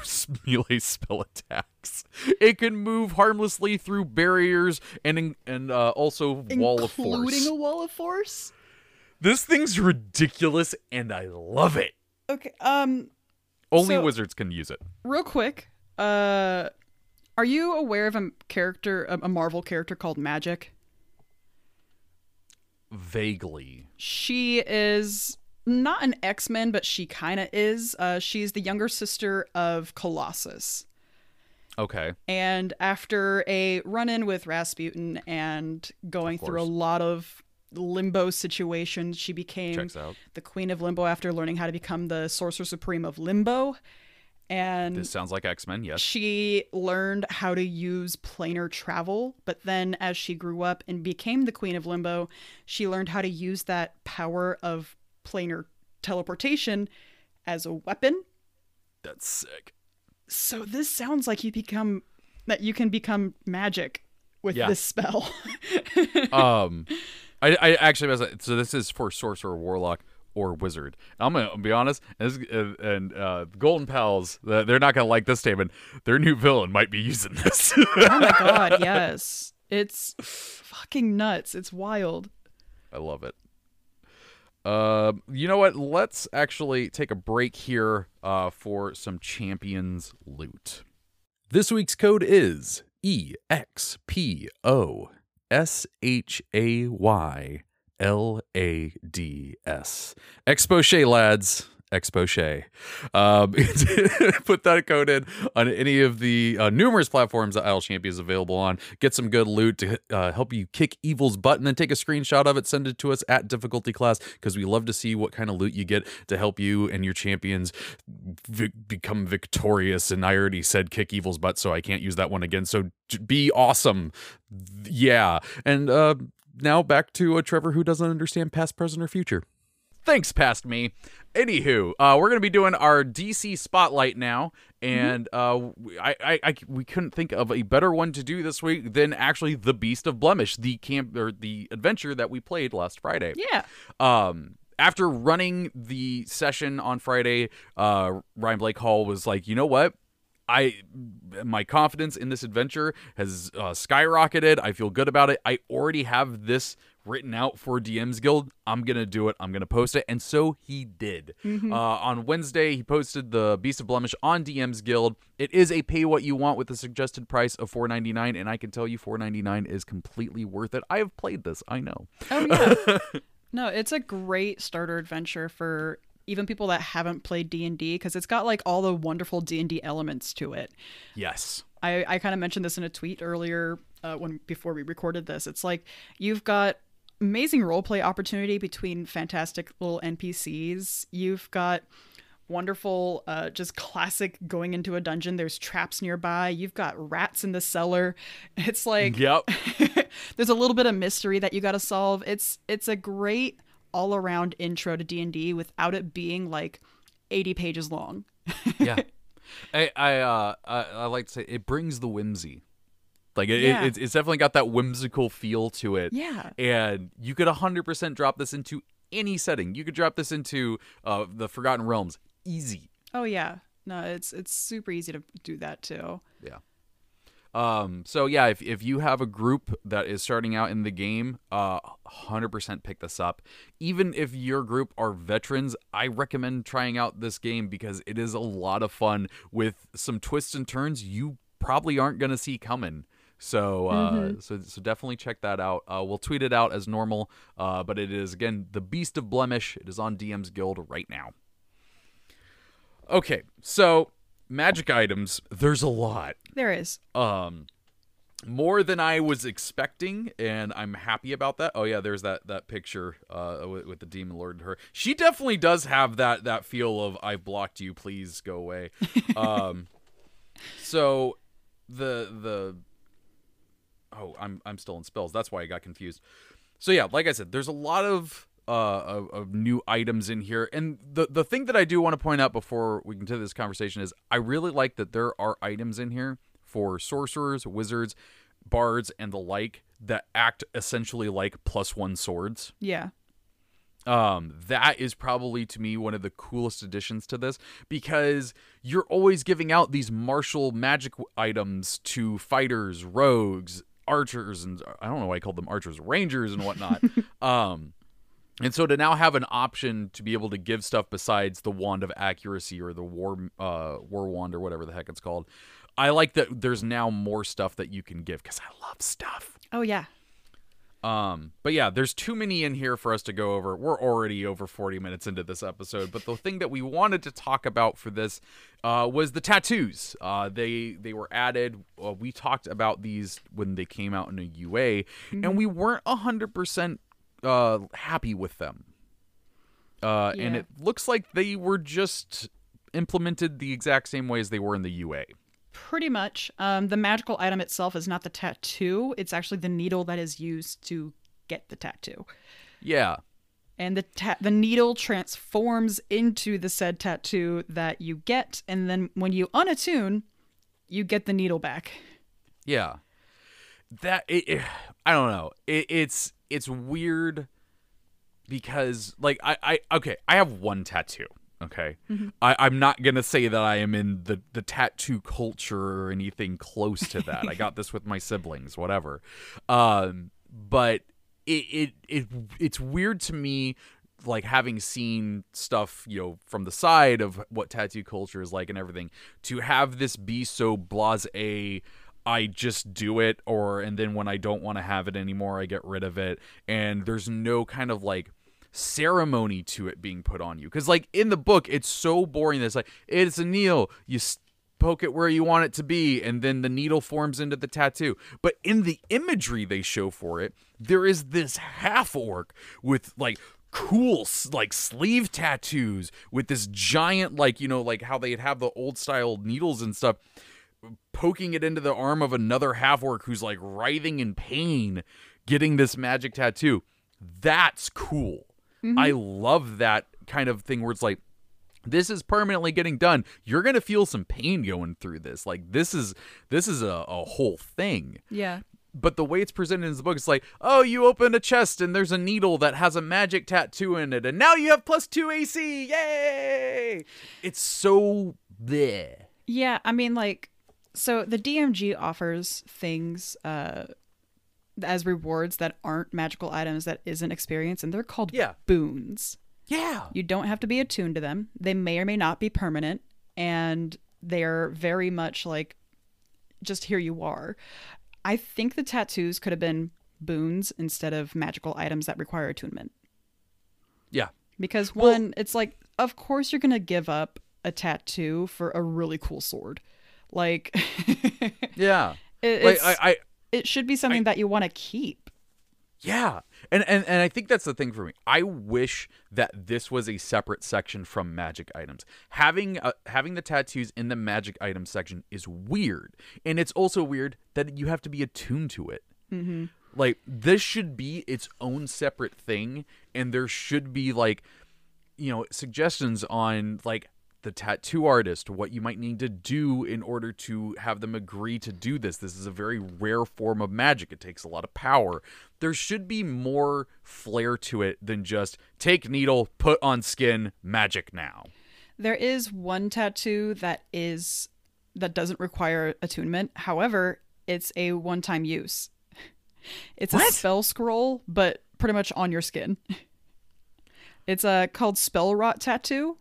melee spell attacks. It can move harmlessly through barriers and and uh, also wall of force. Including a wall of force? This thing's ridiculous, and I love it. Okay, um, Only So- wizards can use it. real quick, uh, are you aware of a character, a Marvel character called Magik? Vaguely. She is not an X Men, but she kind of is. Uh, she's the younger sister of Colossus. Okay. And after a run in with Rasputin and going through a lot of limbo situations, she became the Queen of Limbo after learning how to become the Sorcerer Supreme of Limbo. And This sounds like X Men, yes. she learned how to use planar travel, but then as she grew up and became the Queen of Limbo, she learned how to use that power of planar teleportation as a weapon. That's sick. So this sounds like you become that you can become Magik with Yeah. this spell. um, I, I actually was like so this is for sorcerer, warlock, or wizard. I'm gonna be honest, and, this, uh, and uh, Golden Pals, uh, they're not gonna like this statement. Their new villain might be using this. oh my god, yes. It's fucking nuts. It's wild. I love it. Uh, you know what? Let's actually take a break here uh, for some champions loot. This week's code is E X P O S H A Y L A D S. Exposé, lads. Exposé. Um, put that code in on any of the uh, numerous platforms that Idle Champion is available on. Get some good loot to uh, help you kick evil's butt, and then take a screenshot of it, send it to us at difficulty class because we love to see what kind of loot you get to help you and your champions vi- become victorious. And I already said kick evil's butt, so I can't use that one again. So be awesome. Yeah. And uh, now back to a Trevor who doesn't understand past, present, or future. Thanks, past me. Anywho, uh, we're gonna be doing our DC spotlight now, and uh, we- I, I, I, we couldn't think of a better one to do this week than actually the Beast of Blemish, the camp or the adventure that we played last Friday Yeah. um after running the session on Friday, uh Ryan Blake Hall was like, "You know what? I my confidence in this adventure has uh, skyrocketed. I feel good about it. I already have this written out for DM's Guild. I'm gonna do it. I'm gonna post it, and so he did. Uh, on Wednesday, he posted the Beast of Blemish on DM's Guild. It is a pay what you want with a suggested price of 4.99, and I can tell you 4.99 is completely worth it. I have played this. I know. Oh yeah. no, it's a great starter adventure for even people that haven't played D&D because it's got like all the wonderful D&D elements to it. Yes. I, I kind of mentioned this in a tweet earlier uh, when before we recorded this. It's like you've got amazing roleplay opportunity between fantastic little NPCs. You've got wonderful, uh, just classic going into a dungeon. There's traps nearby. You've got rats in the cellar. It's like Yep. there's a little bit of mystery that you got to solve. It's it's a great all around intro to D and D without it being like 80 pages long. yeah. I I uh I, I like to say it brings the whimsy. Like it, Yeah. it, it's, it's definitely got that whimsical feel to it. Yeah. And you could 100% drop this into any setting. You could drop this into uh the Forgotten Realms easy. Oh yeah. No, it's it's super easy to do that too. Yeah. Um so yeah, if if you have a group that is starting out in the game, uh 100% pick this up. Even if your group are veterans, I recommend trying out this game because it is a lot of fun with some twists and turns you probably aren't going to see coming. So, uh, so, so definitely check that out. Uh, we'll tweet it out as normal, uh, but it is again the Beast of Blemish. It is on DM's Guild right now. Okay, so magic items. There's a lot There is. um more than I was expecting, and I'm happy about that. Oh yeah, there's that that picture uh, with, with the demon lord and her. She definitely does have that that feel of I've blocked you, please go away. um, so the the oh, I'm I'm still in spells. That's why I got confused. So yeah, like I said, there's a lot of uh, of, of, new items in here. And the the thing that I do want to point out before we continue this conversation is I really like that there are items in here for sorcerers, wizards, bards, and the like that act essentially like plus one swords. Yeah. Um, that is probably to me one of the coolest additions to this because you're always giving out these martial magic items to fighters, rogues, archers, and I don't know why I called them archers, rangers, and whatnot. um, and so to now have an option to be able to give stuff besides the wand of accuracy or the war uh, war wand or whatever the heck it's called, I like that there's now more stuff that you can give because I love stuff. Oh yeah. Um, but yeah, there's too many in here for us to go over. We're already over 40 minutes into this episode, but the thing that we wanted to talk about for this uh, was the tattoos. Uh, they they were added. Uh, we talked about these when they came out in a UA, mm-hmm. and we weren't hundred percent uh, happy with them. Uh, yeah. And it looks like they were just implemented the exact same way as they were in the UA. Pretty much. Um, the magical item itself is not the tattoo, it's actually the needle that is used to get the tattoo. Yeah. And the ta- the needle transforms into the said tattoo that you get, and then when you unattune, you get the needle back. Yeah, that it, it I don't know. It, it's it's weird because like I, I okay, I have one tattoo. Okay. Mm-hmm. I, I'm not gonna say that I am in the, the tattoo culture or anything close to that. I got this with my siblings, whatever. Um, but it, it it it's weird to me like having seen stuff you know from the side of what tattoo culture is like and everything to have this be so blase I just do it or and then when I don't want to have it anymore I get rid of it. And there's no kind of like ceremony to it being put on you. Cuz like in the book it's so boring that it's like it's a needle. You poke it where you want it to be and then the needle forms into the tattoo. But in the imagery they show for it there is this half orc with like cool like sleeve tattoos with this giant like you know like how they'd have the old style needles and stuff poking it into the arm of another half orc who's like writhing in pain getting this magic tattoo. That's cool. Mm-hmm. I love that kind of thing where it's like this is permanently getting done. You're gonna feel some pain going through this. Like this is this is a, a whole thing. Yeah. But the way it's presented in the book, it's like, oh, you open a chest and there's a needle that has a magic tattoo in it, and now you have plus two AC. Yay! It's so there. Yeah, I mean, like so the DMG offers things uh, as rewards that aren't magical items that isn't experience, and they're called yeah. boons. Yeah. You don't have to be attuned to them. They may or may not be permanent, and they're very much like just here you are. I think the tattoos could have been boons instead of magical items that require attunement. Yeah. Because one, well, it's like, of course you're going to give up a tattoo for a really cool sword. Like, yeah, it, like I, I, it should be something I, that you want to keep. Yeah, and, and and I think that's the thing for me. I wish that this was a separate section from magic items. Having uh, having the tattoos in the magic item section is weird, and it's also weird that you have to be attuned to it. Mm-hmm. Like this should be its own separate thing, and there should be like, you know, suggestions on like the tattoo artist, what you might need to do in order to have them agree to do this. This is a very rare form of magic. It takes a lot of power. There should be more flair to it than just take needle, put on skin, magic now. There is one tattoo that is that doesn't require attunement. However, it's a one-time use. It's what? a spell scroll, but pretty much on your skin. It's a uh, called spellwrought tattoo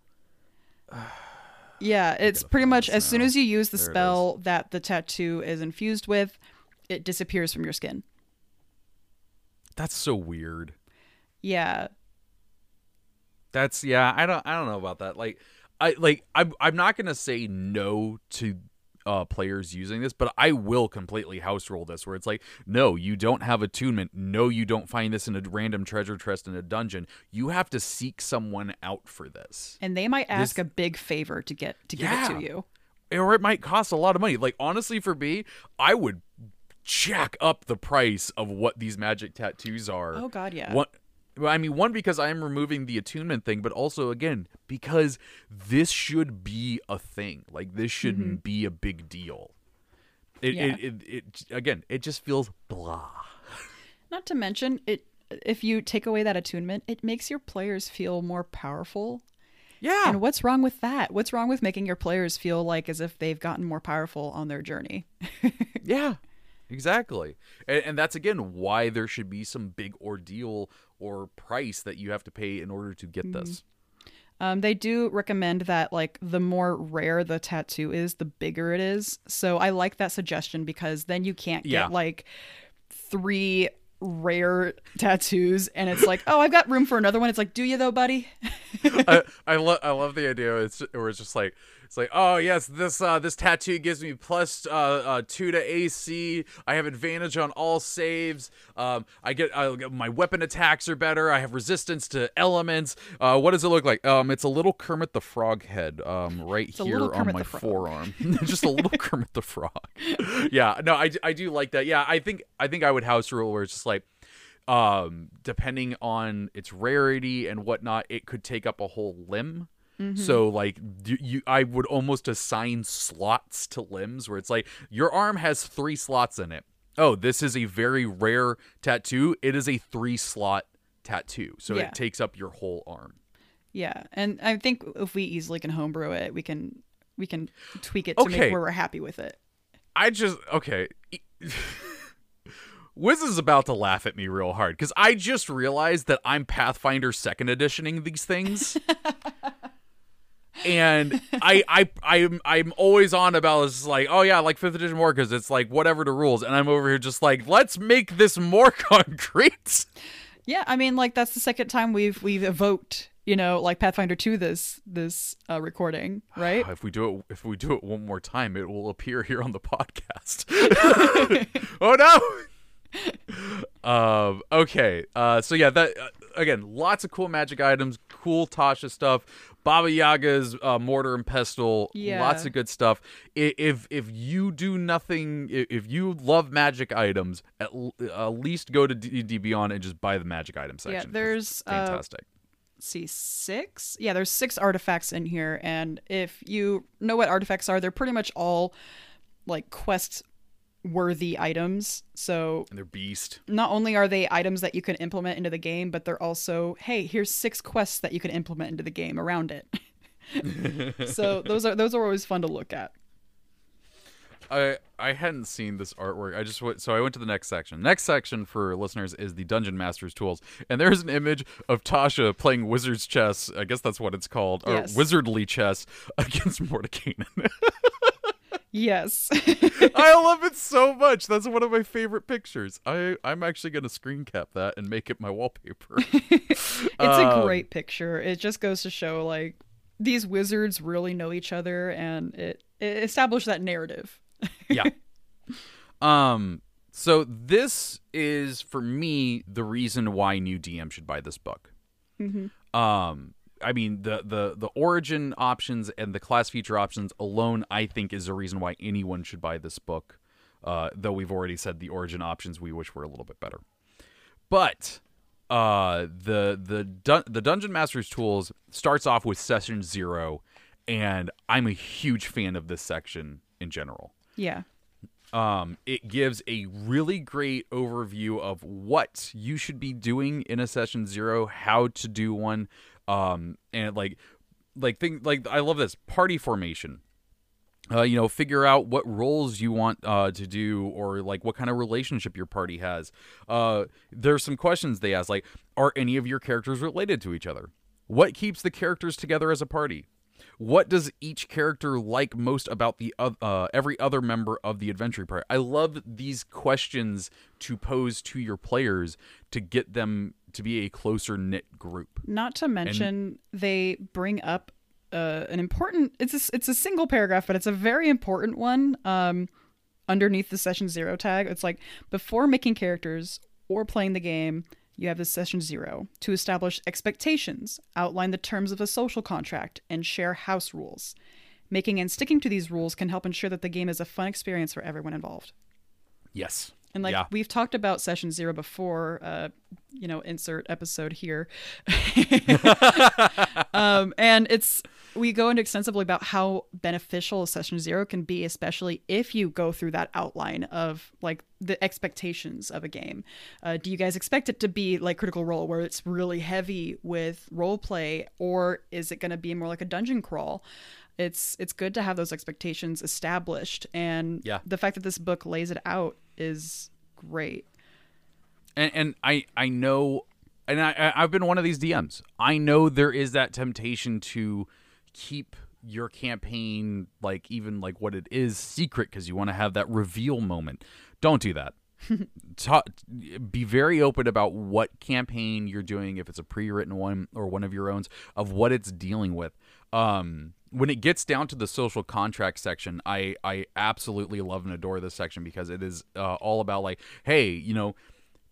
yeah, it's pretty much as soon as you use the there spell that the tattoo is infused with, it disappears from your skin. That's so weird. Yeah. That's yeah, I don't I don't know about that. Like I like I'm I'm not gonna say no to uh, players using this, but I will completely house roll this where it's like, no, you don't have attunement. No, you don't find this in a random treasure chest in a dungeon. You have to seek someone out for this. And they might ask this, a big favor to get to give yeah. it to you. Or it might cost a lot of money. Like honestly, for me, I would jack up the price of what these magic tattoos are. Oh God, yeah. One, well, I mean, one because I am removing the attunement thing, but also again because this should be a thing. Like this shouldn't be a big deal. It, Mm-hmm. Yeah. it, it, it again, it just feels blah. Not to mention it. If you take away that attunement, it makes your players feel more powerful. Yeah, And what's wrong with that? What's wrong with making your players feel like as if they've gotten more powerful on their journey? Yeah, exactly. And, and that's again why there should be some big ordeal or price that you have to pay in order to get Mm-hmm. this. Um, they do recommend that like the more rare the tattoo is, the bigger it is. So I like that suggestion because then you can't get Yeah. like three rare tattoos and it's like, oh, I've got room for another one. It's like, do you though, buddy? I, I love I love the idea. It's where it's just like it's like oh yes this uh this tattoo gives me plus uh, uh two to AC. I have advantage on all saves. Um, I get I my weapon attacks are better. I have resistance to elements. Uh, what does it look like? Um, it's a little Kermit the Frog head. Um, right a here on my forearm. just a little Kermit the Frog. yeah, no, I, I do like that. Yeah, I think I think I would house rule where it's just like um depending on its rarity and whatnot it could take up a whole limb so mm-hmm. like you, you i would almost assign slots to limbs where it's like your arm has three slots in it oh this is a very rare tattoo it is a three slot tattoo so Yeah. it takes up your whole arm Yeah, and I think if we easily can homebrew it, we can we can tweak it to Okay. make where we're happy with it. I just okay. Wiz is about to laugh at me real hard because I just realized that I'm Pathfinder second editioning these things. and I I I'm I'm always on about it's like oh yeah like fifth edition more because it's like whatever the rules and I'm over here just like let's make this more concrete. Yeah, I mean, like that's the second time we've we've evoked, you know, like Pathfinder two this this uh, recording, right? If we do it if we do it one more time, it will appear here on the podcast. oh no. um. Okay. Uh. So yeah. That uh, again. Lots of cool magic items. Cool Tasha stuff. Baba Yaga's uh, mortar and pestle. Yeah. Lots of good stuff. If if you do nothing, if you love magic items, at, l- at least go to D&D Beyond and just buy the magic item Yeah, section. there's uh, fantastic. see six. Yeah, there's six artifacts in here, and if you know what artifacts are, they're pretty much all like quest worthy items. So and they're beast. not only are they items that you can implement into the game, but they're also, hey, here's six quests that you can implement into the game around it. so those are those are always fun to look at. I I hadn't seen this artwork. I just went so I went to the next section. Next section for listeners is the Dungeon Master's tools, and there's an image of Tasha playing wizard's chess. I guess that's what it's called, or wizardly chess against Mordenkainen. Yes. I love it so much. That's one of my favorite pictures. I I'm actually gonna screen cap that and make it my wallpaper. It's a Um, great picture. It just goes to show like these wizards really know each other and it, it established that narrative. yeah. Um. So this is for me the reason why new DM should buy this book. Um. I mean the the the origin options and the class feature options alone, I think, is a reason why anyone should buy this book. Uh, though we've already said the origin options we wish were a little bit better. But uh, the the dun- the dungeon master's tools starts off with session zero, and I'm a huge fan of this section in general Yeah. um, it gives a really great overview of what you should be doing in a session zero, how to do one, um, and like, like thing like I love this party formation. Uh, you know, figure out what roles you want uh, to do, or like what kind of relationship your party has. Uh, there's some questions they ask, like, are any of your characters related to each other? What keeps the characters together as a party? What does each character like most about the uh, every other member of the adventure party? I love these questions to pose to your players to get them to be a closer knit group. Not to mention they bring up uh, an important it's a, it's a single paragraph but it's a very important one um underneath the session 0 tag. It's like before making characters or playing the game, you have this session 0 to establish expectations, outline the terms of a social contract and share house rules. Making and sticking to these rules can help ensure that the game is a fun experience for everyone involved. Yes, And like Yeah. we've talked about session zero before, uh, you know, insert episode here. um, and it's we go into extensively about how beneficial session zero can be, especially if you go through that outline of like the expectations of a game. Uh, do you guys expect it to be like Critical Role, where it's really heavy with role play, or is it going to be more like a dungeon crawl? It's it's good to have those expectations established, and Yeah. the fact that this book lays it out is great. and and I I know, and I I- I've been one of these DMs. I know there is that temptation to keep your campaign like even like what it is secret because you want to have that reveal moment. Don't do that. Ta- be very open about what campaign you're doing if it's a pre-written one or one of your own of what it's dealing with um when it gets down to the social contract section i i absolutely love and adore this section because it is uh, all about like hey you know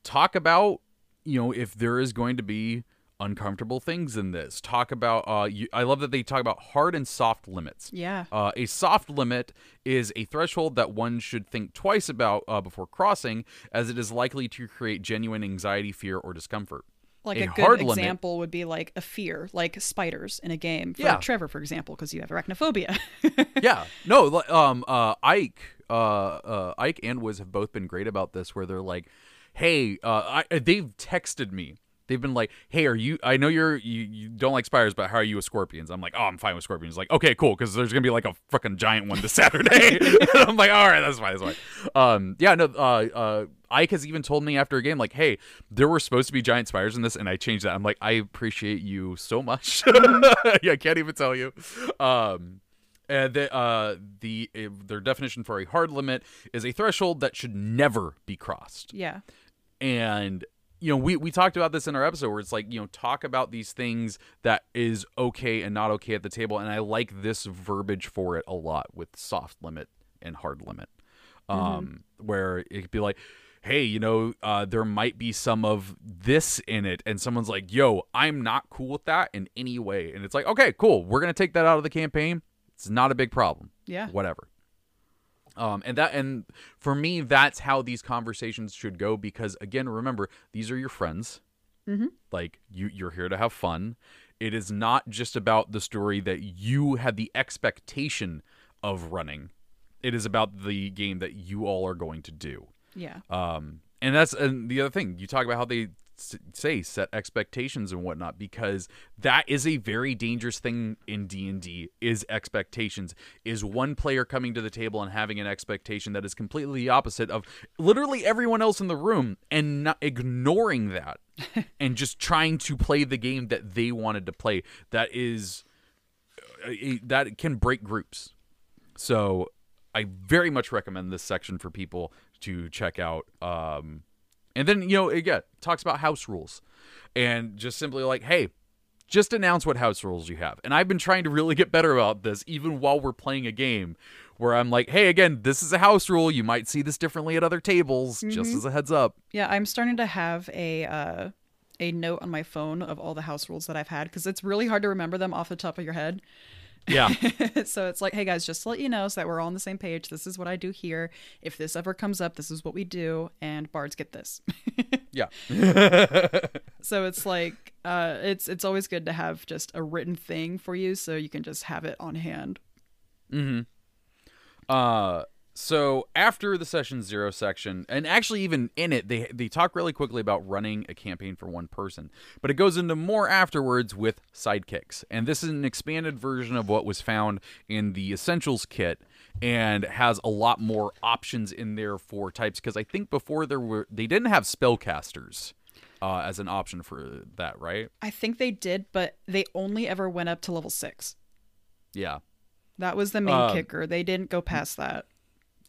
talk about you know if there is going to be uncomfortable things in this talk about uh you, i love that they talk about hard and soft limits Yeah. uh, a soft limit is a threshold that one should think twice about uh, before crossing, as it is likely to create genuine anxiety, fear, or discomfort. Like a a, good hard limit- example would be like a fear, like spiders in a game. For Yeah. Trevor, for example, because you have arachnophobia. yeah, no, um, uh, Ike, uh, uh, Ike and Wiz have both been great about this, where they're like, "Hey, uh, I, they've texted me." They've been like, "Hey, are you? I know you're you, you don't like spiders, but how are you with scorpions?" I'm like, "Oh, I'm fine with scorpions." Like, okay, cool, because there's gonna be like a fucking giant one this Saturday. And I'm like, "All right, that's fine, that's fine." Um, yeah, no, uh, uh, Ike has even told me after a game, like, "Hey, there were supposed to be giant spiders in this, and I changed that." I'm like, "I appreciate you so much." yeah, I can't even tell you. Um, and the uh the uh, their definition for a hard limit is a threshold that should never be crossed yeah. and you know we we talked about this in our episode where it's like you know talk about these things that is okay and not okay at the table. And i like this verbiage for it a lot with soft limit and hard limit. Um where it could be like hey you know uh there might be some of this in it. And someone's like yo i'm not cool with that in any way. And it's like okay cool. We're gonna take that out of the campaign. It's not a big problem. Yeah. whatever um, and that and for me that's how these conversations should go because again remember these are your friends Mm-hmm. like you you're here to have fun it is not just about the story that you had the expectation of running it is about the game that you all are going to do Yeah. um, and that's and the other thing you talk about how they say set expectations and whatnot because that is a very dangerous thing in d&d is expectations is one player coming to the table and having an expectation that is completely the opposite of literally everyone else in the room and not ignoring that and just trying to play the game that they wanted to play that is uh, that can break groups so I very much recommend this section for people to check out. Um, and then, you know, again, talks about house rules and just simply like, hey, just announce what house rules you have. And I've been trying to really get better about this even while we're playing a game where I'm like, hey, again, this is a house rule. You might see this differently at other tables, just as a heads up. Yeah. I'm starting to have a uh, a note on my phone of all the house rules that I've had because it's really hard to remember them off the top of your head. Yeah. so it's like, hey guys, just to let you know so that we're all on the same page. This is what I do here. If this ever comes up, this is what we do, and bards get this. yeah. so it's like, uh, it's it's always good to have just a written thing for you, so you can just have it on hand. Mm-hmm. Uh, so after the session zero section, and actually even in it, they they talk really quickly about running a campaign for one person, but it goes into more afterwards with sidekicks, and this is an expanded version of what was found in the essentials kit, and has a lot more options in there for types. Because I think before there were they didn't have spellcasters. Uh, as an option for that, right? I think they did, but they only ever went up to level six. Yeah. That was the main Um, kicker. They didn't go past that.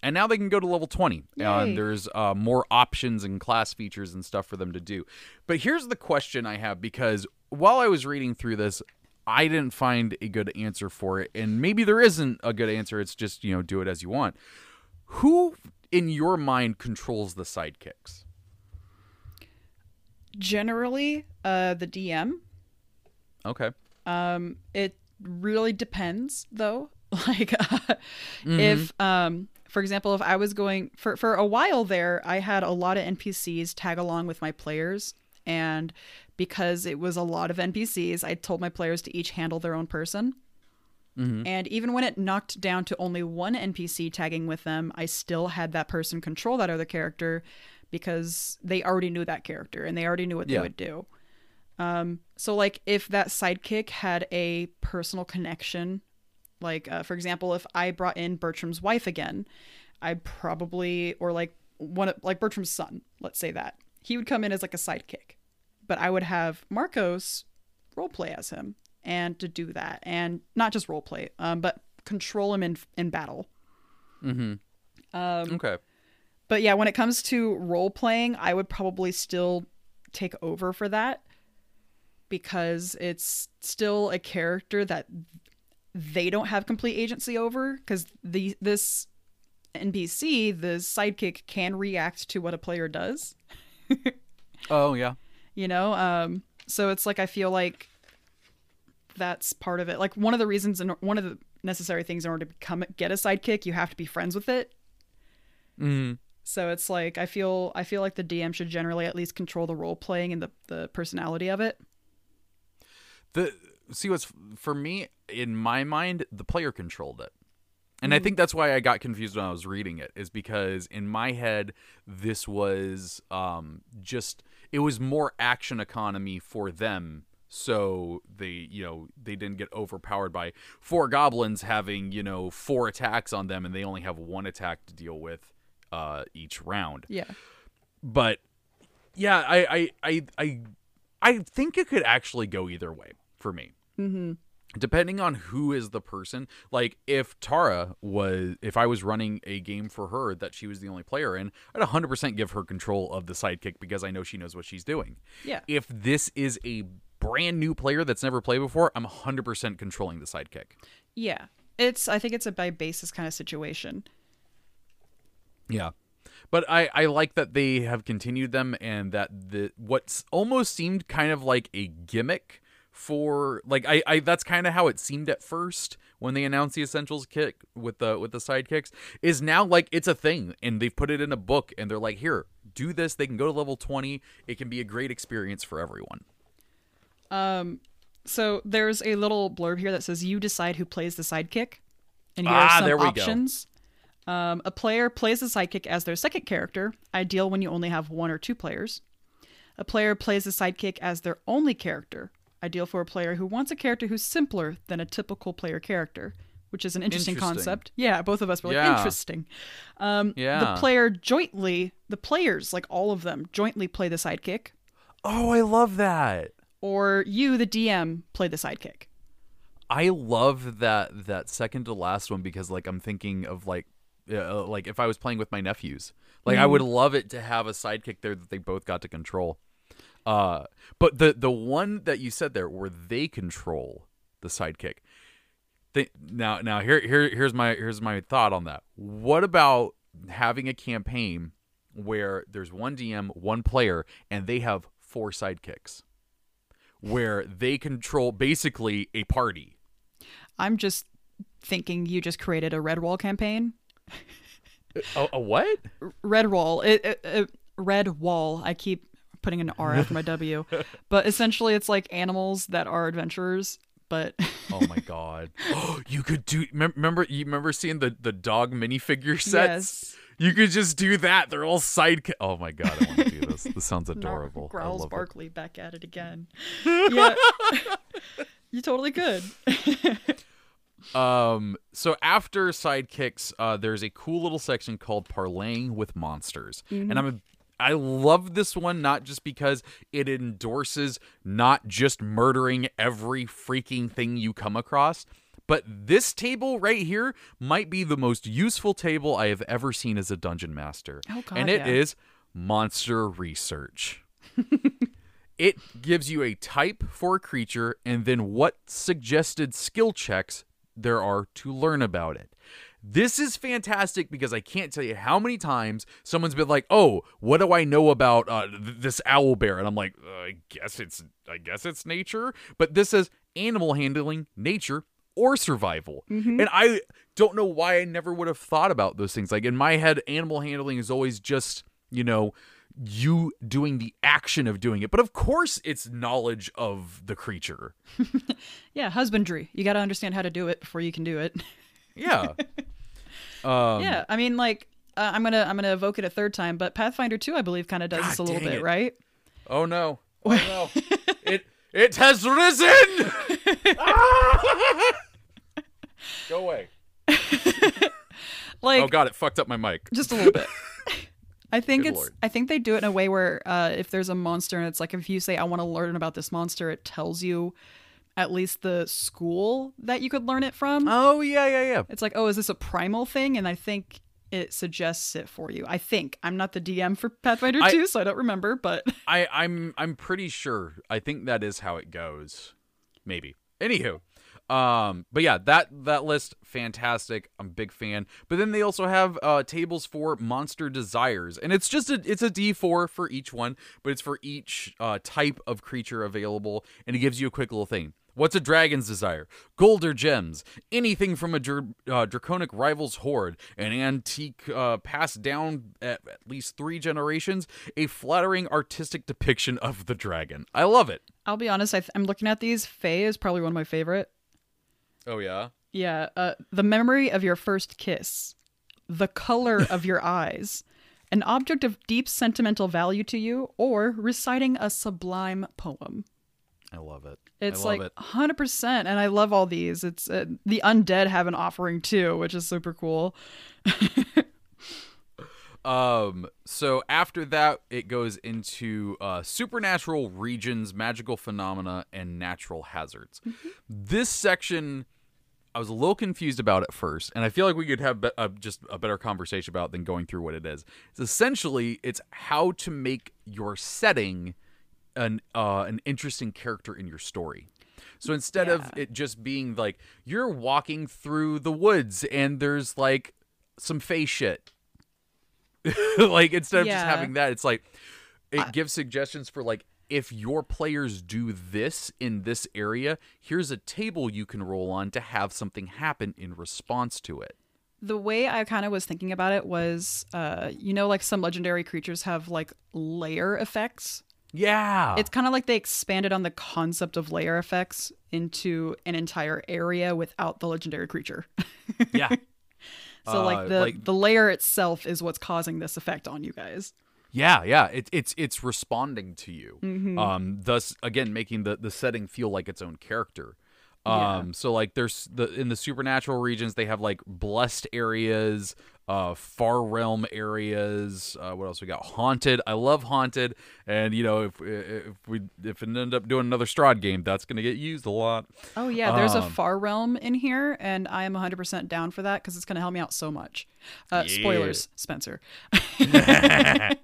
And now they can go to level 20 Yay. and there's uh, more options and class features and stuff for them to do but here's the question i have because while i was reading through this i didn't find a good answer for it and maybe there isn't a good answer it's just you know do it as you want who in your mind controls the sidekicks Generally, uh, the DM. okay Um, it really depends, though. Like, uh, if um, for example, if I was going for for a while there, I had a lot of NPCs tag along with my players, and because it was a lot of NPCs, I told my players to each handle their own person. And even when it knocked down to only one NPC tagging with them, I still had that person control that other character because they already knew that character and they already knew what Yeah. they would do. Um, so, like, if that sidekick had a personal connection, like, uh, for example, if I brought in Bertram's wife again, I'd probably, or like one, of- like Bertram's son, let's say that he would come in as like a sidekick, but I would have Marcos roleplay as him and to do that, and not just roleplay, um, but control him in in battle. Mm-hmm. Um, okay. But yeah, when it comes to role playing, I would probably still take over for that because it's still a character that they don't have complete agency over because the this NPC, the sidekick, can react to what a player does. Oh yeah. You know, um, so it's like I feel like that's part of it. Like one of the reasons and one of the necessary things in order to become get a sidekick, you have to be friends with it. Mm. So it's like I feel I feel like the DM should generally at least control the role playing and the the personality of it. The see what's for me in my mind, the player controlled it. And I think that's why I got confused when I was reading it, is because in my head, this was um, just, it was more action economy for them. So they, you know, they didn't get overpowered by four goblins having, you know, four attacks on them and they only have one attack to deal with uh, each round Yeah. but yeah, I I I I, I think it could actually go either way for me. Mm-hmm. Depending on who is the person, like if Tara was, if I was running a game for her that she was the only player in, I'd 100% give her control of the sidekick because I know she knows what she's doing. Yeah. If this is a brand new player that's never played before, I'm 100% controlling the sidekick. Yeah. It's I think it's a by basis kind of situation. Yeah. But I, I like that they have continued them and that the what's almost seemed kind of like a gimmick for like I, I that's kind of how it seemed at first when they announced the essentials kit with the with the sidekicks is now like it's a thing and they've put it in a book and they're like here do this they can go to level 20 it can be a great experience for everyone um So there's a little blurb here that says you decide who plays the sidekick, and here are Ah, some we go. options. Um, a player plays the sidekick as their second character, ideal when you only have one or two players. A player plays the sidekick as their only character, ideal for a player who wants a character who's simpler than a typical player character, which is an interesting, Interesting. concept. Yeah, both of us were like, interesting. Um, Yeah. The player jointly, the players, like all of them, jointly play the sidekick, oh i love that or you, the DM, play the sidekick. I love that that second to last one because like I'm thinking of like uh, like if I was playing with my nephews, like I would love it to have a sidekick there that they both got to control. Uh, but the the one that you said there where they control the sidekick. They, now now here here here's my here's my thought on that. What about having a campaign where there's one DM, one player, and they have four sidekicks, where they control basically a party. I'm just thinking you just created a Redwall campaign. A, a what? Redwall, it, it, it- Redwall. I keep putting an R after my W, but essentially it's like animals that are adventurers. But Oh my god! you could do. Remember, you remember seeing the the dog minifigure sets? Yes. You could just do that. They're all side. Oh my god! I want to do this. This sounds adorable. Growls love it. Barkley back at it again. yeah, you totally could. Um. So after sidekicks, uh, there's a cool little section called parleying with monsters, and I'm. A, I love this one not just because it endorses not just murdering every freaking thing you come across, but this table right here might be the most useful table I have ever seen as a dungeon master. Oh, God, and it yeah. is monster research. It gives you a type for a creature and then what suggested skill checks there are to learn about it. This is fantastic because I can't tell you how many times someone's been like, "Oh, what do I know about uh, th- this owlbear?" And I'm like, uh, "I guess it's I guess it's nature." But this says animal handling, nature, or survival. Mm-hmm. And I don't know why I never would have thought about those things. Like in my head, animal handling is always just, you know, you doing the action of doing it. But of course, it's knowledge of the creature. Yeah, husbandry. You got to understand how to do it before you can do it. Yeah. um, yeah, I mean, like, uh, I'm gonna I'm gonna evoke it a third time, but Pathfinder 2, I believe, kind of does God this a little bit, it. right? Oh no. Oh no. it it has risen. Ah! Go away. Like, oh god, it fucked up my mic. just a little bit. I think Good it's. lord. I think they do it in a way where uh, if there's a monster and it's like if you say I want to learn about this monster, it tells you at least the school that you could learn it from. Oh yeah, yeah, yeah. It's like, oh, is this a primal thing? And I think it suggests it for you. I think I'm not the DM for Pathfinder I- 2, so I don't remember, but I, I'm I'm pretty sure. I think that is how it goes. Maybe. Anywho. Um, but yeah, that that list fantastic. I'm a big fan. But then they also have uh tables for monster desires. And it's just a it's a D4 for each one, but it's for each uh type of creature available and it gives you a quick little thing. What's a dragon's desire? Gold or gems? Anything from a dr- uh, draconic rival's hoard, an antique uh, passed down at at least three generations, a flattering artistic depiction of the dragon. I love it. I'll be honest, I th- I'm looking at these. Fey is probably one of my favorite. Oh yeah. Yeah, uh, the memory of your first kiss, the color of your eyes, an object of deep sentimental value to you, or reciting a sublime poem. I love it. It's love like 100%, and I love all these. It's uh, the undead have an offering too, which is super cool. Um, so after that, it goes into uh, supernatural regions, magical phenomena, and natural hazards. This section, I was a little confused about at first, and I feel like we could have be- uh, just a better conversation about than going through what it is. It's essentially it's how to make your setting an uh, an interesting character in your story. So instead of it just being like you're walking through the woods and there's like some face shit like instead of just having that it's like it gives suggestions for like if your players do this in this area here's a table you can roll on to have something happen in response to it The way I kind of was thinking about it was, uh, you know, like some legendary creatures have like lair effects. Yeah It's kind of like they expanded on the concept of lair effects into an entire area without the legendary creature. yeah So Uh, like the like- the lair itself is what's causing this effect on you guys. yeah yeah it, it's it's responding to you Mm-hmm. um thus again making the the setting feel like its own character Yeah. um so like there's the in the supernatural regions they have like blessed areas uh far realm areas uh what else we got haunted i love haunted and you know if if we if it end up doing another Strahd game that's gonna get used a lot Oh yeah, there's a Um, far realm in here, and I am 100% down for that because it's gonna help me out so much. Uh, Yeah. Spoilers, Spencer.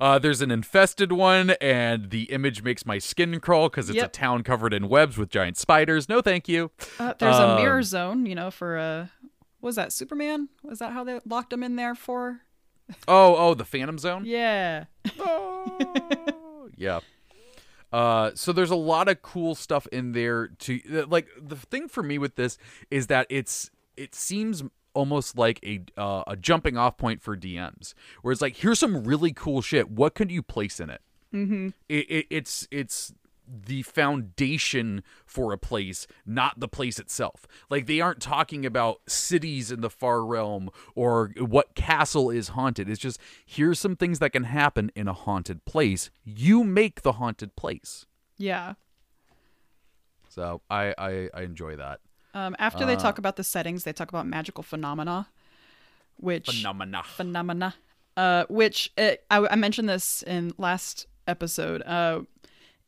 Uh, there's an infested one, and the image makes my skin crawl because it's a town covered in webs with giant spiders. No, thank you. Uh, there's a Um, mirror zone, you know, for uh, what was that Superman? Was that how they locked him in there for? Oh, oh, the Phantom Zone. Yeah. Oh, yeah. Uh, so there's a lot of cool stuff in there. To like the thing for me with this is that it's it seems almost like a uh, a jumping off point for DMs, where it's like here's some really cool shit. What could you place in it? Mm-hmm. It, it it's it's the foundation for a place, not the place itself. Like they aren't talking about cities in the far realm or what castle is haunted. It's just here's some things that can happen in a haunted place. You make the haunted place. Yeah. So I I, I enjoy that. Um, after they talk about the settings, they talk about magical phenomena, which Phenomena. phenomena, uh, which uh I, I mentioned this in last episode. Uh,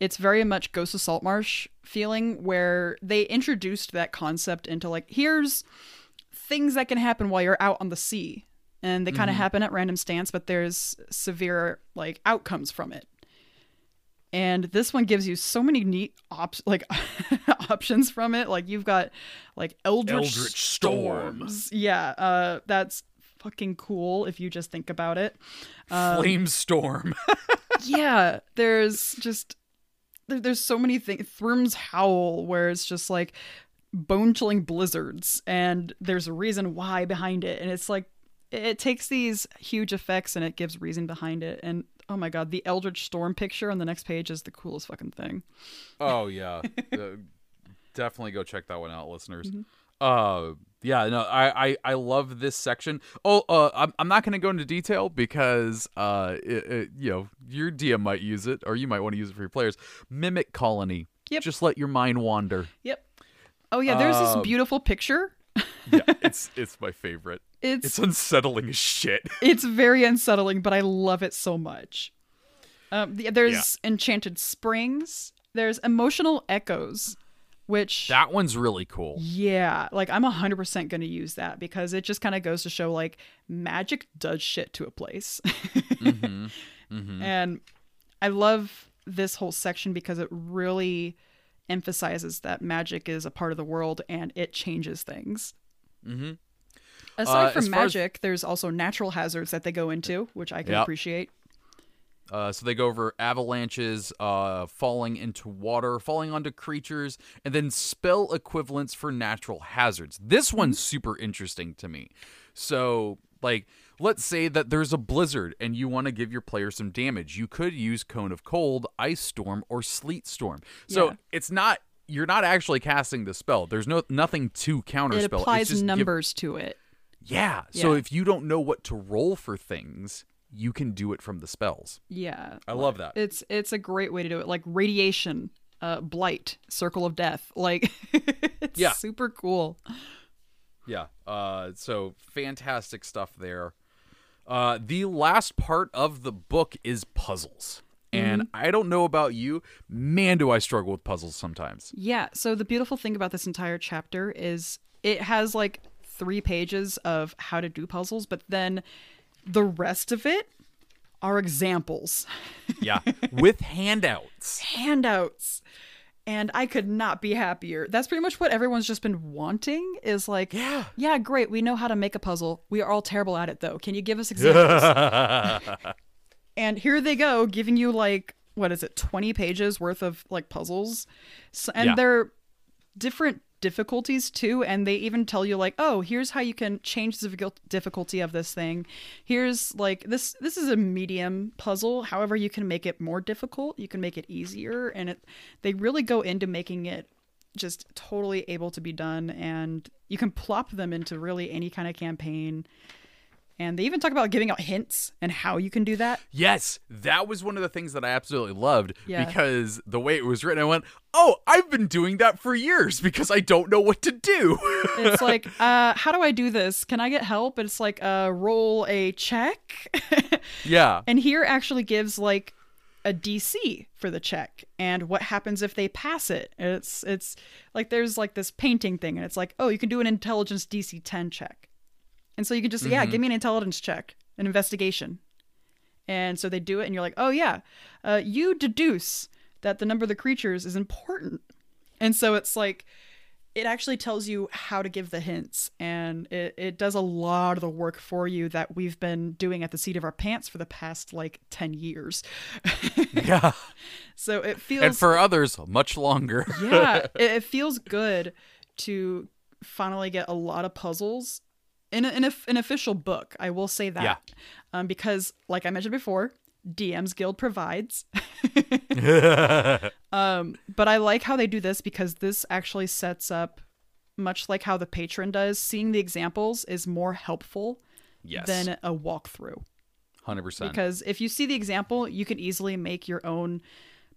it's very much Ghost of Saltmarsh feeling where they introduced that concept into like here's things that can happen while you're out on the sea, and they kind of happen at random stance, but there's severe like outcomes from it. And this one gives you so many neat op- like options from it. Like you've got like eldritch, Eldritch storm. storms. Yeah, uh, that's fucking cool if you just think about it. Flame storm. yeah, there's just there, there's so many things. Thrym's howl, where it's just like bone chilling blizzards, and there's a reason why behind it. And it's like, it takes these huge effects and it gives reason behind it. And oh my god, the Eldritch Storm picture on the next page is the coolest fucking thing. Oh yeah, Uh, definitely go check that one out, listeners. Uh, yeah, no, I, I I love this section. Oh, uh, I'm I'm not gonna go into detail because uh, it, it, you know, your DM might use it, or you might want to use it for your players. Mimic colony. Yep. Just let your mind wander. Yep. Oh yeah, there's this Um, beautiful picture. Yeah, it's it's my favorite. It's It's unsettling as shit. it's very unsettling, but I love it so much. Um, the, there's enchanted springs. There's emotional echoes, which That one's really cool. yeah, like I'm hundred percent gonna use that because it just kind of goes to show like magic does shit to a place, hmm hmm and I love this whole section because it really emphasizes that magic is a part of the world and it changes things. hmm Aside Uh, from as far as- magic, there's also natural hazards that they go into, which I can Yep. appreciate. Uh, so they go over avalanches, uh, falling into water, falling onto creatures, and then spell equivalents for natural hazards. This one's super interesting to me. So, like, let's say that there's a blizzard and you want to give your player some damage. You could use Cone of Cold, Ice Storm, or Sleet Storm. So Yeah. it's not you're not actually casting the spell. There's no nothing to counterspell. It It's applies just give- numbers to it. yeah. So if you don't know what to roll for things, you can do it from the spells. Yeah. I love that. It's it's a great way to do it. Like radiation, uh, blight, circle of death. Like it's Yeah. super cool. Yeah. Uh, so fantastic stuff there. Uh, the last part of the book is puzzles. And I don't know about you, man, do I struggle with puzzles sometimes. Yeah. So the beautiful thing about this entire chapter is it has like three pages of how to do puzzles, but then the rest of it are examples, Yeah. with handouts. handouts. And I could not be happier. That's pretty much what everyone's just been wanting is like, Yeah. yeah, great. We know how to make a puzzle. We are all terrible at it though. Can you give us examples? and here they go giving you like what is it 20 pages worth of like puzzles so, and Yeah. they're different difficulties too and they even tell you like oh here's how you can change the difficulty of this thing. Here's like this this is a medium puzzle. However you can make it more difficult. You can make it easier. And it they really go into making it just totally able to be done and you can plop them into really any kind of campaign and they even talk about giving out hints and how you can do that yes, that was one of the things that I absolutely loved Yeah. because the way it was written, I went, oh, I've been doing that for years because I don't know what to do. it's like uh how do i do this can i get help it's like uh roll a check yeah. and here actually gives like a dc for the check and what happens if they pass it it's it's like there's like this painting thing and it's like oh you can do an intelligence dc 10 check and so you can just yeah give me an intelligence check an investigation and so they do it and you're like oh yeah uh, you deduce that the number of the creatures is important and so it's like it actually tells you how to give the hints and it, it does a lot of the work for you that we've been doing at the seat of our pants for the past like 10 years Yeah. so it feels And for others, much longer. yeah it, it feels good to finally get a lot of puzzles in, a, in a, an official book i will say that Yeah. um, because like i mentioned before dms guild provides um, but i like how they do this because this actually sets up much like how the patron does seeing the examples is more helpful yes. than a walkthrough 100%. because if you see the example you can easily make your own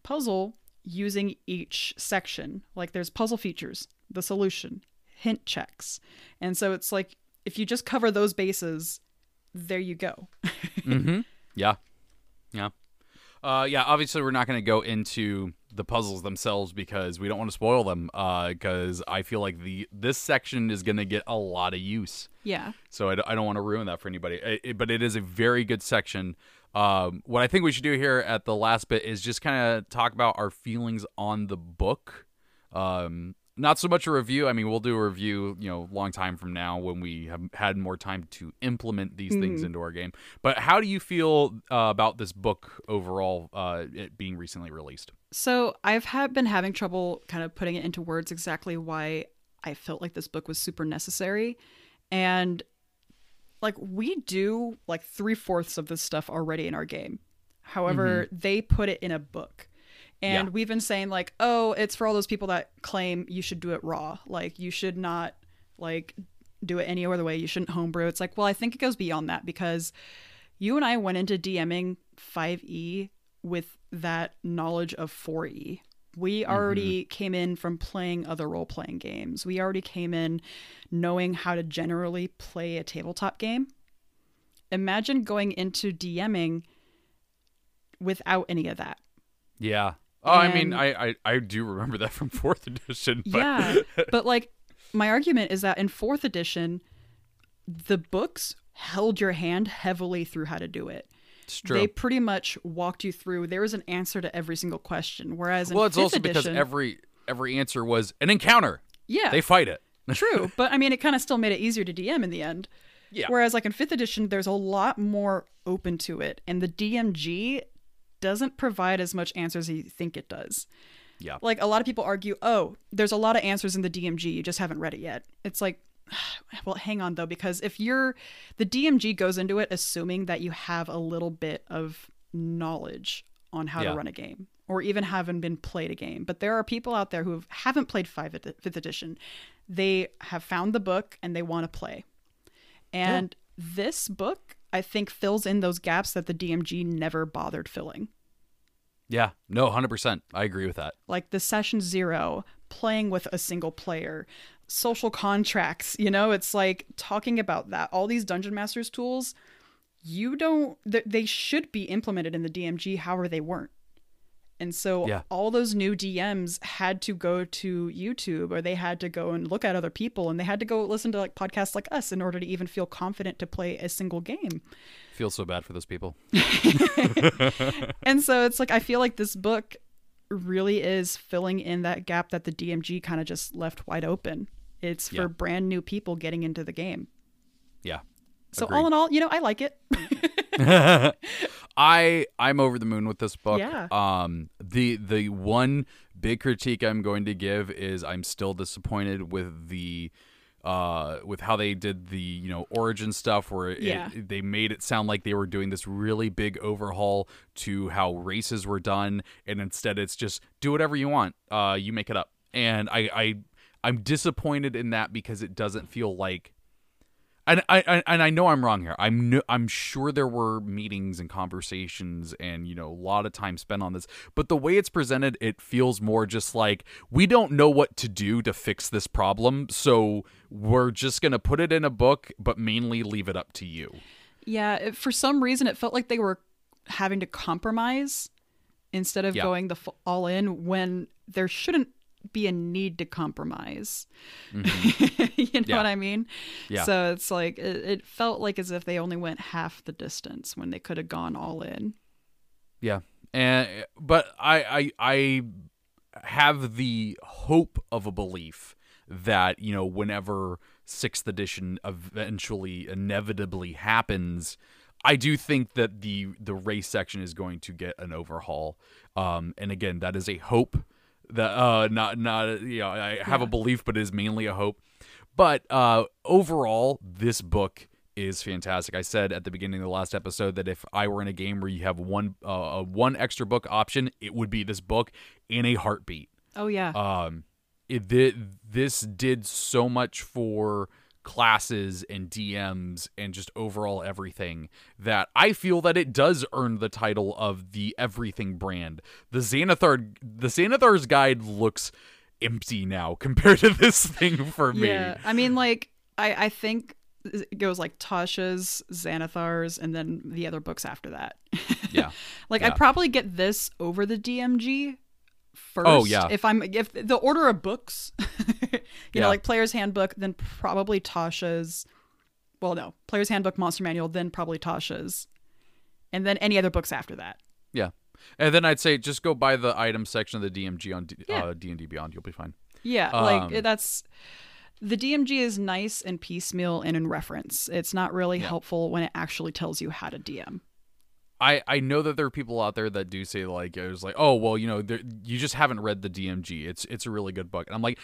puzzle using each section like there's puzzle features the solution hint checks and so it's like if you just cover those bases there you go mm-hmm. Yeah. Yeah. Uh, yeah, obviously we're not going to go into the puzzles themselves because we don't want to spoil them because I feel like the this section is going to get a lot of use. yeah So I, d- I don't want to ruin that for anybody. I- it- but it is a very good section. Um, what I think we should do here at the last bit is just kind of talk about our feelings on the book. Um, not so much a review. I mean, we'll do a review, you know, long time from now when we have had more time to implement these things into our game. But how do you feel uh, about this book overall, uh, it being recently released? So I've had been having trouble kind of putting it into words exactly why I felt like this book was super necessary. And like we do like three fourths of this stuff already in our game. However, they put it in a book. And Yeah. we've been saying like, oh, it's for all those people that claim you should do it raw. Like you should not like do it any other way. You shouldn't homebrew. It's like, well, I think it goes beyond that because you and I went into DMing 5e with that knowledge of 4e. We mm-hmm. already came in from playing other role playing games. We already came in knowing how to generally play a tabletop game. Imagine going into DMing without any of that. Yeah. Oh, I mean, I, I I do remember that from fourth edition. But Yeah. but like my argument is that in 4th edition the books held your hand heavily through how to do it. it's true. They pretty much walked you through. There was an answer to every single question. Whereas in well, it's also edition, because every every answer was an encounter. yeah, They fight it. true. But I mean, it kind of still made it easier to DM in the end. Yeah. Whereas like in fifth edition, there's a lot more open to it, and the DMG doesn't provide as much answers as you think it does. Yeah. Like a lot of people argue, oh, there's a lot of answers in the DMG, you just haven't read it yet. It's like, well, hang on though, because if you're the DMG goes into it assuming that you have a little bit of knowledge on how Yeah. to run a game or even haven't been played a game. But there are people out there who haven't played five fifth edition. They have found the book and they want to play. And this book, I think, fills in those gaps that the DMG never bothered filling. Yeah. No, hundred percent. I agree with that. like the session zero, playing with a single player, social contracts, you know, it's like talking about that. All these Dungeon Masters tools, you don't, they should be implemented in the DMG, however, they weren't. And so Yeah. all those new DMs had to go to YouTube or they had to go and look at other people and they had to go listen to like podcasts like us in order to even feel confident to play a single game. Feel so bad for those people. and so it's like I feel like this book really is filling in that gap that the DMG kind of just left wide open. It's for Yeah. brand new people getting into the game. Yeah. So Agreed. all in all, you know, I like it. I I'm over the moon with this book. Yeah. Um the the one big critique I'm going to give is I'm still disappointed with the uh with how they did the you know origin stuff where it, Yeah. they made it sound like they were doing this really big overhaul to how races were done and instead it's just do whatever you want uh you make it up and I I I'm disappointed in that because it doesn't feel like and I, I and I know I'm wrong here. I'm no, I'm sure there were meetings and conversations and you know a lot of time spent on this, but the way it's presented, it feels more just like we don't know what to do to fix this problem, so we're just gonna put it in a book, but mainly leave it up to you. yeah, it, for some reason it felt like they were having to compromise instead of Yeah. going the f- all in when there shouldn't be a need to compromise. you know Mm-hmm. Yeah. what I mean? Yeah. So it's like it, it felt like as if they only went half the distance when they could have gone all in. Yeah, and but I I I have the hope of a belief that you know whenever sixth edition eventually inevitably happens. I do think that the the race section is going to get an overhaul, um, and again, that is a hope. That uh, not not you know I have a belief, but it is mainly a hope. But uh, overall, this book is fantastic. I said at the beginning of the last episode that if I were in a game where you have one uh, one extra book option, it would be this book in a heartbeat. Oh yeah. Um, it thi- this did so much for classes and DMs and just overall everything that I feel that it does earn the title of the everything brand. The Xanathar the Xanathar's guide looks empty now compared to this thing for me. Yeah, I mean, like I I think it goes like Tasha's, Xanathar's, and then the other books after that. Yeah. like Yeah. I'd probably get this over the DMG first. Oh, yeah. If I'm if the order of books, you Yeah. know, like Player's Handbook, then probably Tasha's. Well, no, Player's Handbook, Monster Manual, then probably Tasha's, and then any other books after that. Yeah. And then I'd say just go buy the item section of the DMG on D- Yeah. uh, D&D Beyond. You'll be fine. Yeah, like Um, it- that's the DMG is nice and piecemeal and in reference. It's not really helpful when it actually tells you how to DM. I, I know that there are people out there that do say like it was like oh well you know there, you just haven't read the DMG it's it's a really good book and I'm like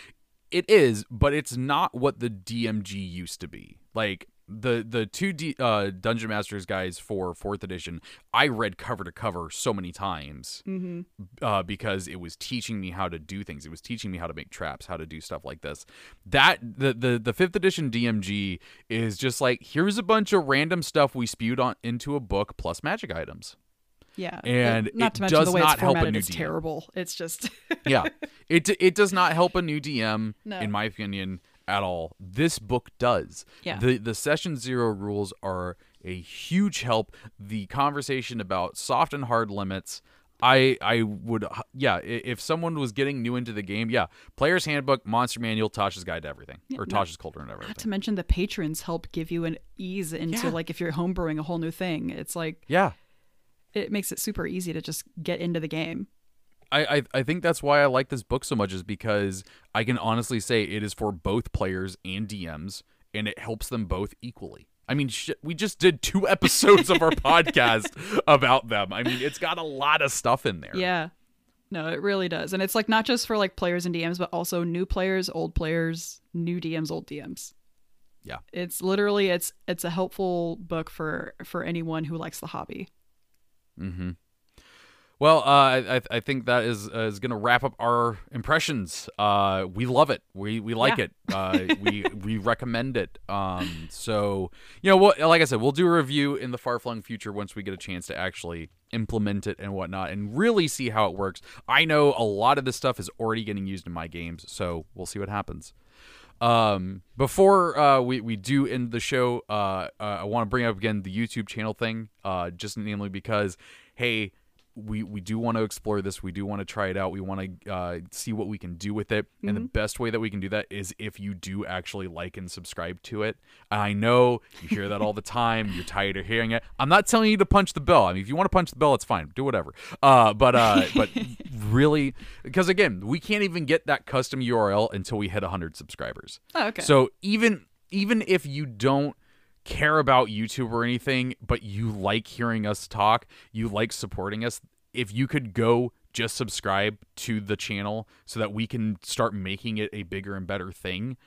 It is, but it's not what the DMG used to be. Like the the two D, uh, Dungeon Master's Guides for fourth edition, I read cover to cover so many times Mm-hmm. uh, because it was teaching me how to do things. It was teaching me how to make traps, how to do stuff like this. That the the the fifth edition DMG is just like here's a bunch of random stuff we spewed on into a book plus magic items. Yeah, And not it to mention the does way not it's help a formatted new is DM. terrible. It's just yeah it it does not help a new dm No. in my opinion at all this book does Yeah. the the session zero rules are a huge help the conversation about soft and hard limits I I would yeah if someone was getting new into the game yeah player's handbook monster manual Tasha's guide to everything or no. Tasha's cauldron and everything. not to mention the patrons help give you an ease into Yeah. like if you're homebrewing a whole new thing. It's like yeah it makes it super easy to just get into the game. I, I I think that's why I like this book so much is because I can honestly say it is for both players and DMs, and it helps them both equally. I mean, shit, we just did two episodes of our podcast about them. I mean, it's got a lot of stuff in there. Yeah. No, it really does. And it's like not just for like players and DMs, but also new players, old players, new DMs, old DMs. Yeah. It's literally it's it's a helpful book for for anyone who likes the hobby. Mm-hmm. Well, uh, I I- think that is uh, is gonna wrap up our impressions. Uh, we love it. We we like Yeah. it. Uh, we we recommend it. Um, so you know, what? like I said, we'll do a review in the far flung future once we get a chance to actually implement it and whatnot, and really see how it works. I know a lot of this stuff is already getting used in my games, so we'll see what happens. Um, before uh, we we do end the show, uh, uh, I want to bring up again the YouTube channel thing. Uh, just namely because, hey, we we do want to explore this. We do want to try it out. We want to uh, see what we can do with it. And the best way that we can do that is if you do actually like and subscribe to it. I know you hear that all the time. You're tired of hearing it. I'm not telling you to punch the bell. I mean, if you want to punch the bell, it's fine. Do whatever. Uh, but uh, but really, because again, we can't even get that custom URL until we hit 100 subscribers. Oh, okay. So even even if you don't care about YouTube or anything, but you like hearing us talk, you like supporting us, if you could go just subscribe to the channel so that we can start making it a bigger and better thing,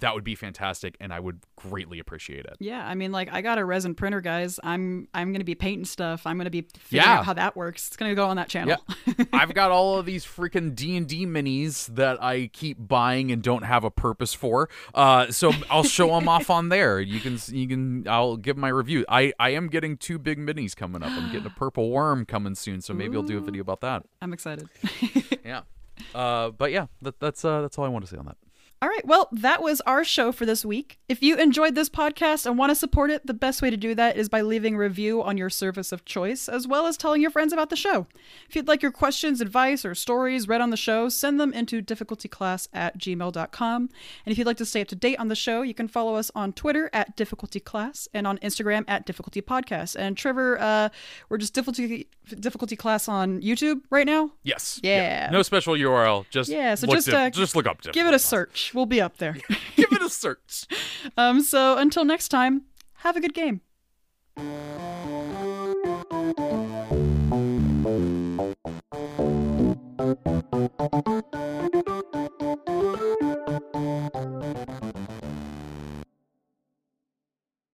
that would be fantastic and I would greatly appreciate it. yeah, I mean like I got a resin printer, guys. I'm I'm gonna be painting stuff. I'm gonna be figuring Yeah. out how that works. It's gonna go on that channel. Yeah. I've got all of these freaking D&D minis that I keep buying and don't have a purpose for. Uh, so I'll show them off on there. You can you can I'll give my review. I I am getting two big minis coming up. I'm getting a purple worm coming soon, so maybe I'll do a video about that. I'm excited. Yeah. Uh, but yeah, that, that's uh, that's all I want to say on that. All right, well, that was our show for this week. If you enjoyed this podcast and want to support it, the best way to do that is by leaving a review on your service of choice, as well as telling your friends about the show. If you'd like your questions, advice, or stories read on the show, send them into difficultyclass at gmail.com. And if you'd like to stay up to date on the show, you can follow us on Twitter at difficultyclass and on Instagram at difficultypodcast. And Trevor, uh, we're just difficulty difficulty class on YouTube right now. Yes. Yeah. No special URL. Just Yeah, so look just, uh, just look up. Give it a search. We'll be up there. Give it a search. Um, so until next time, have a good game.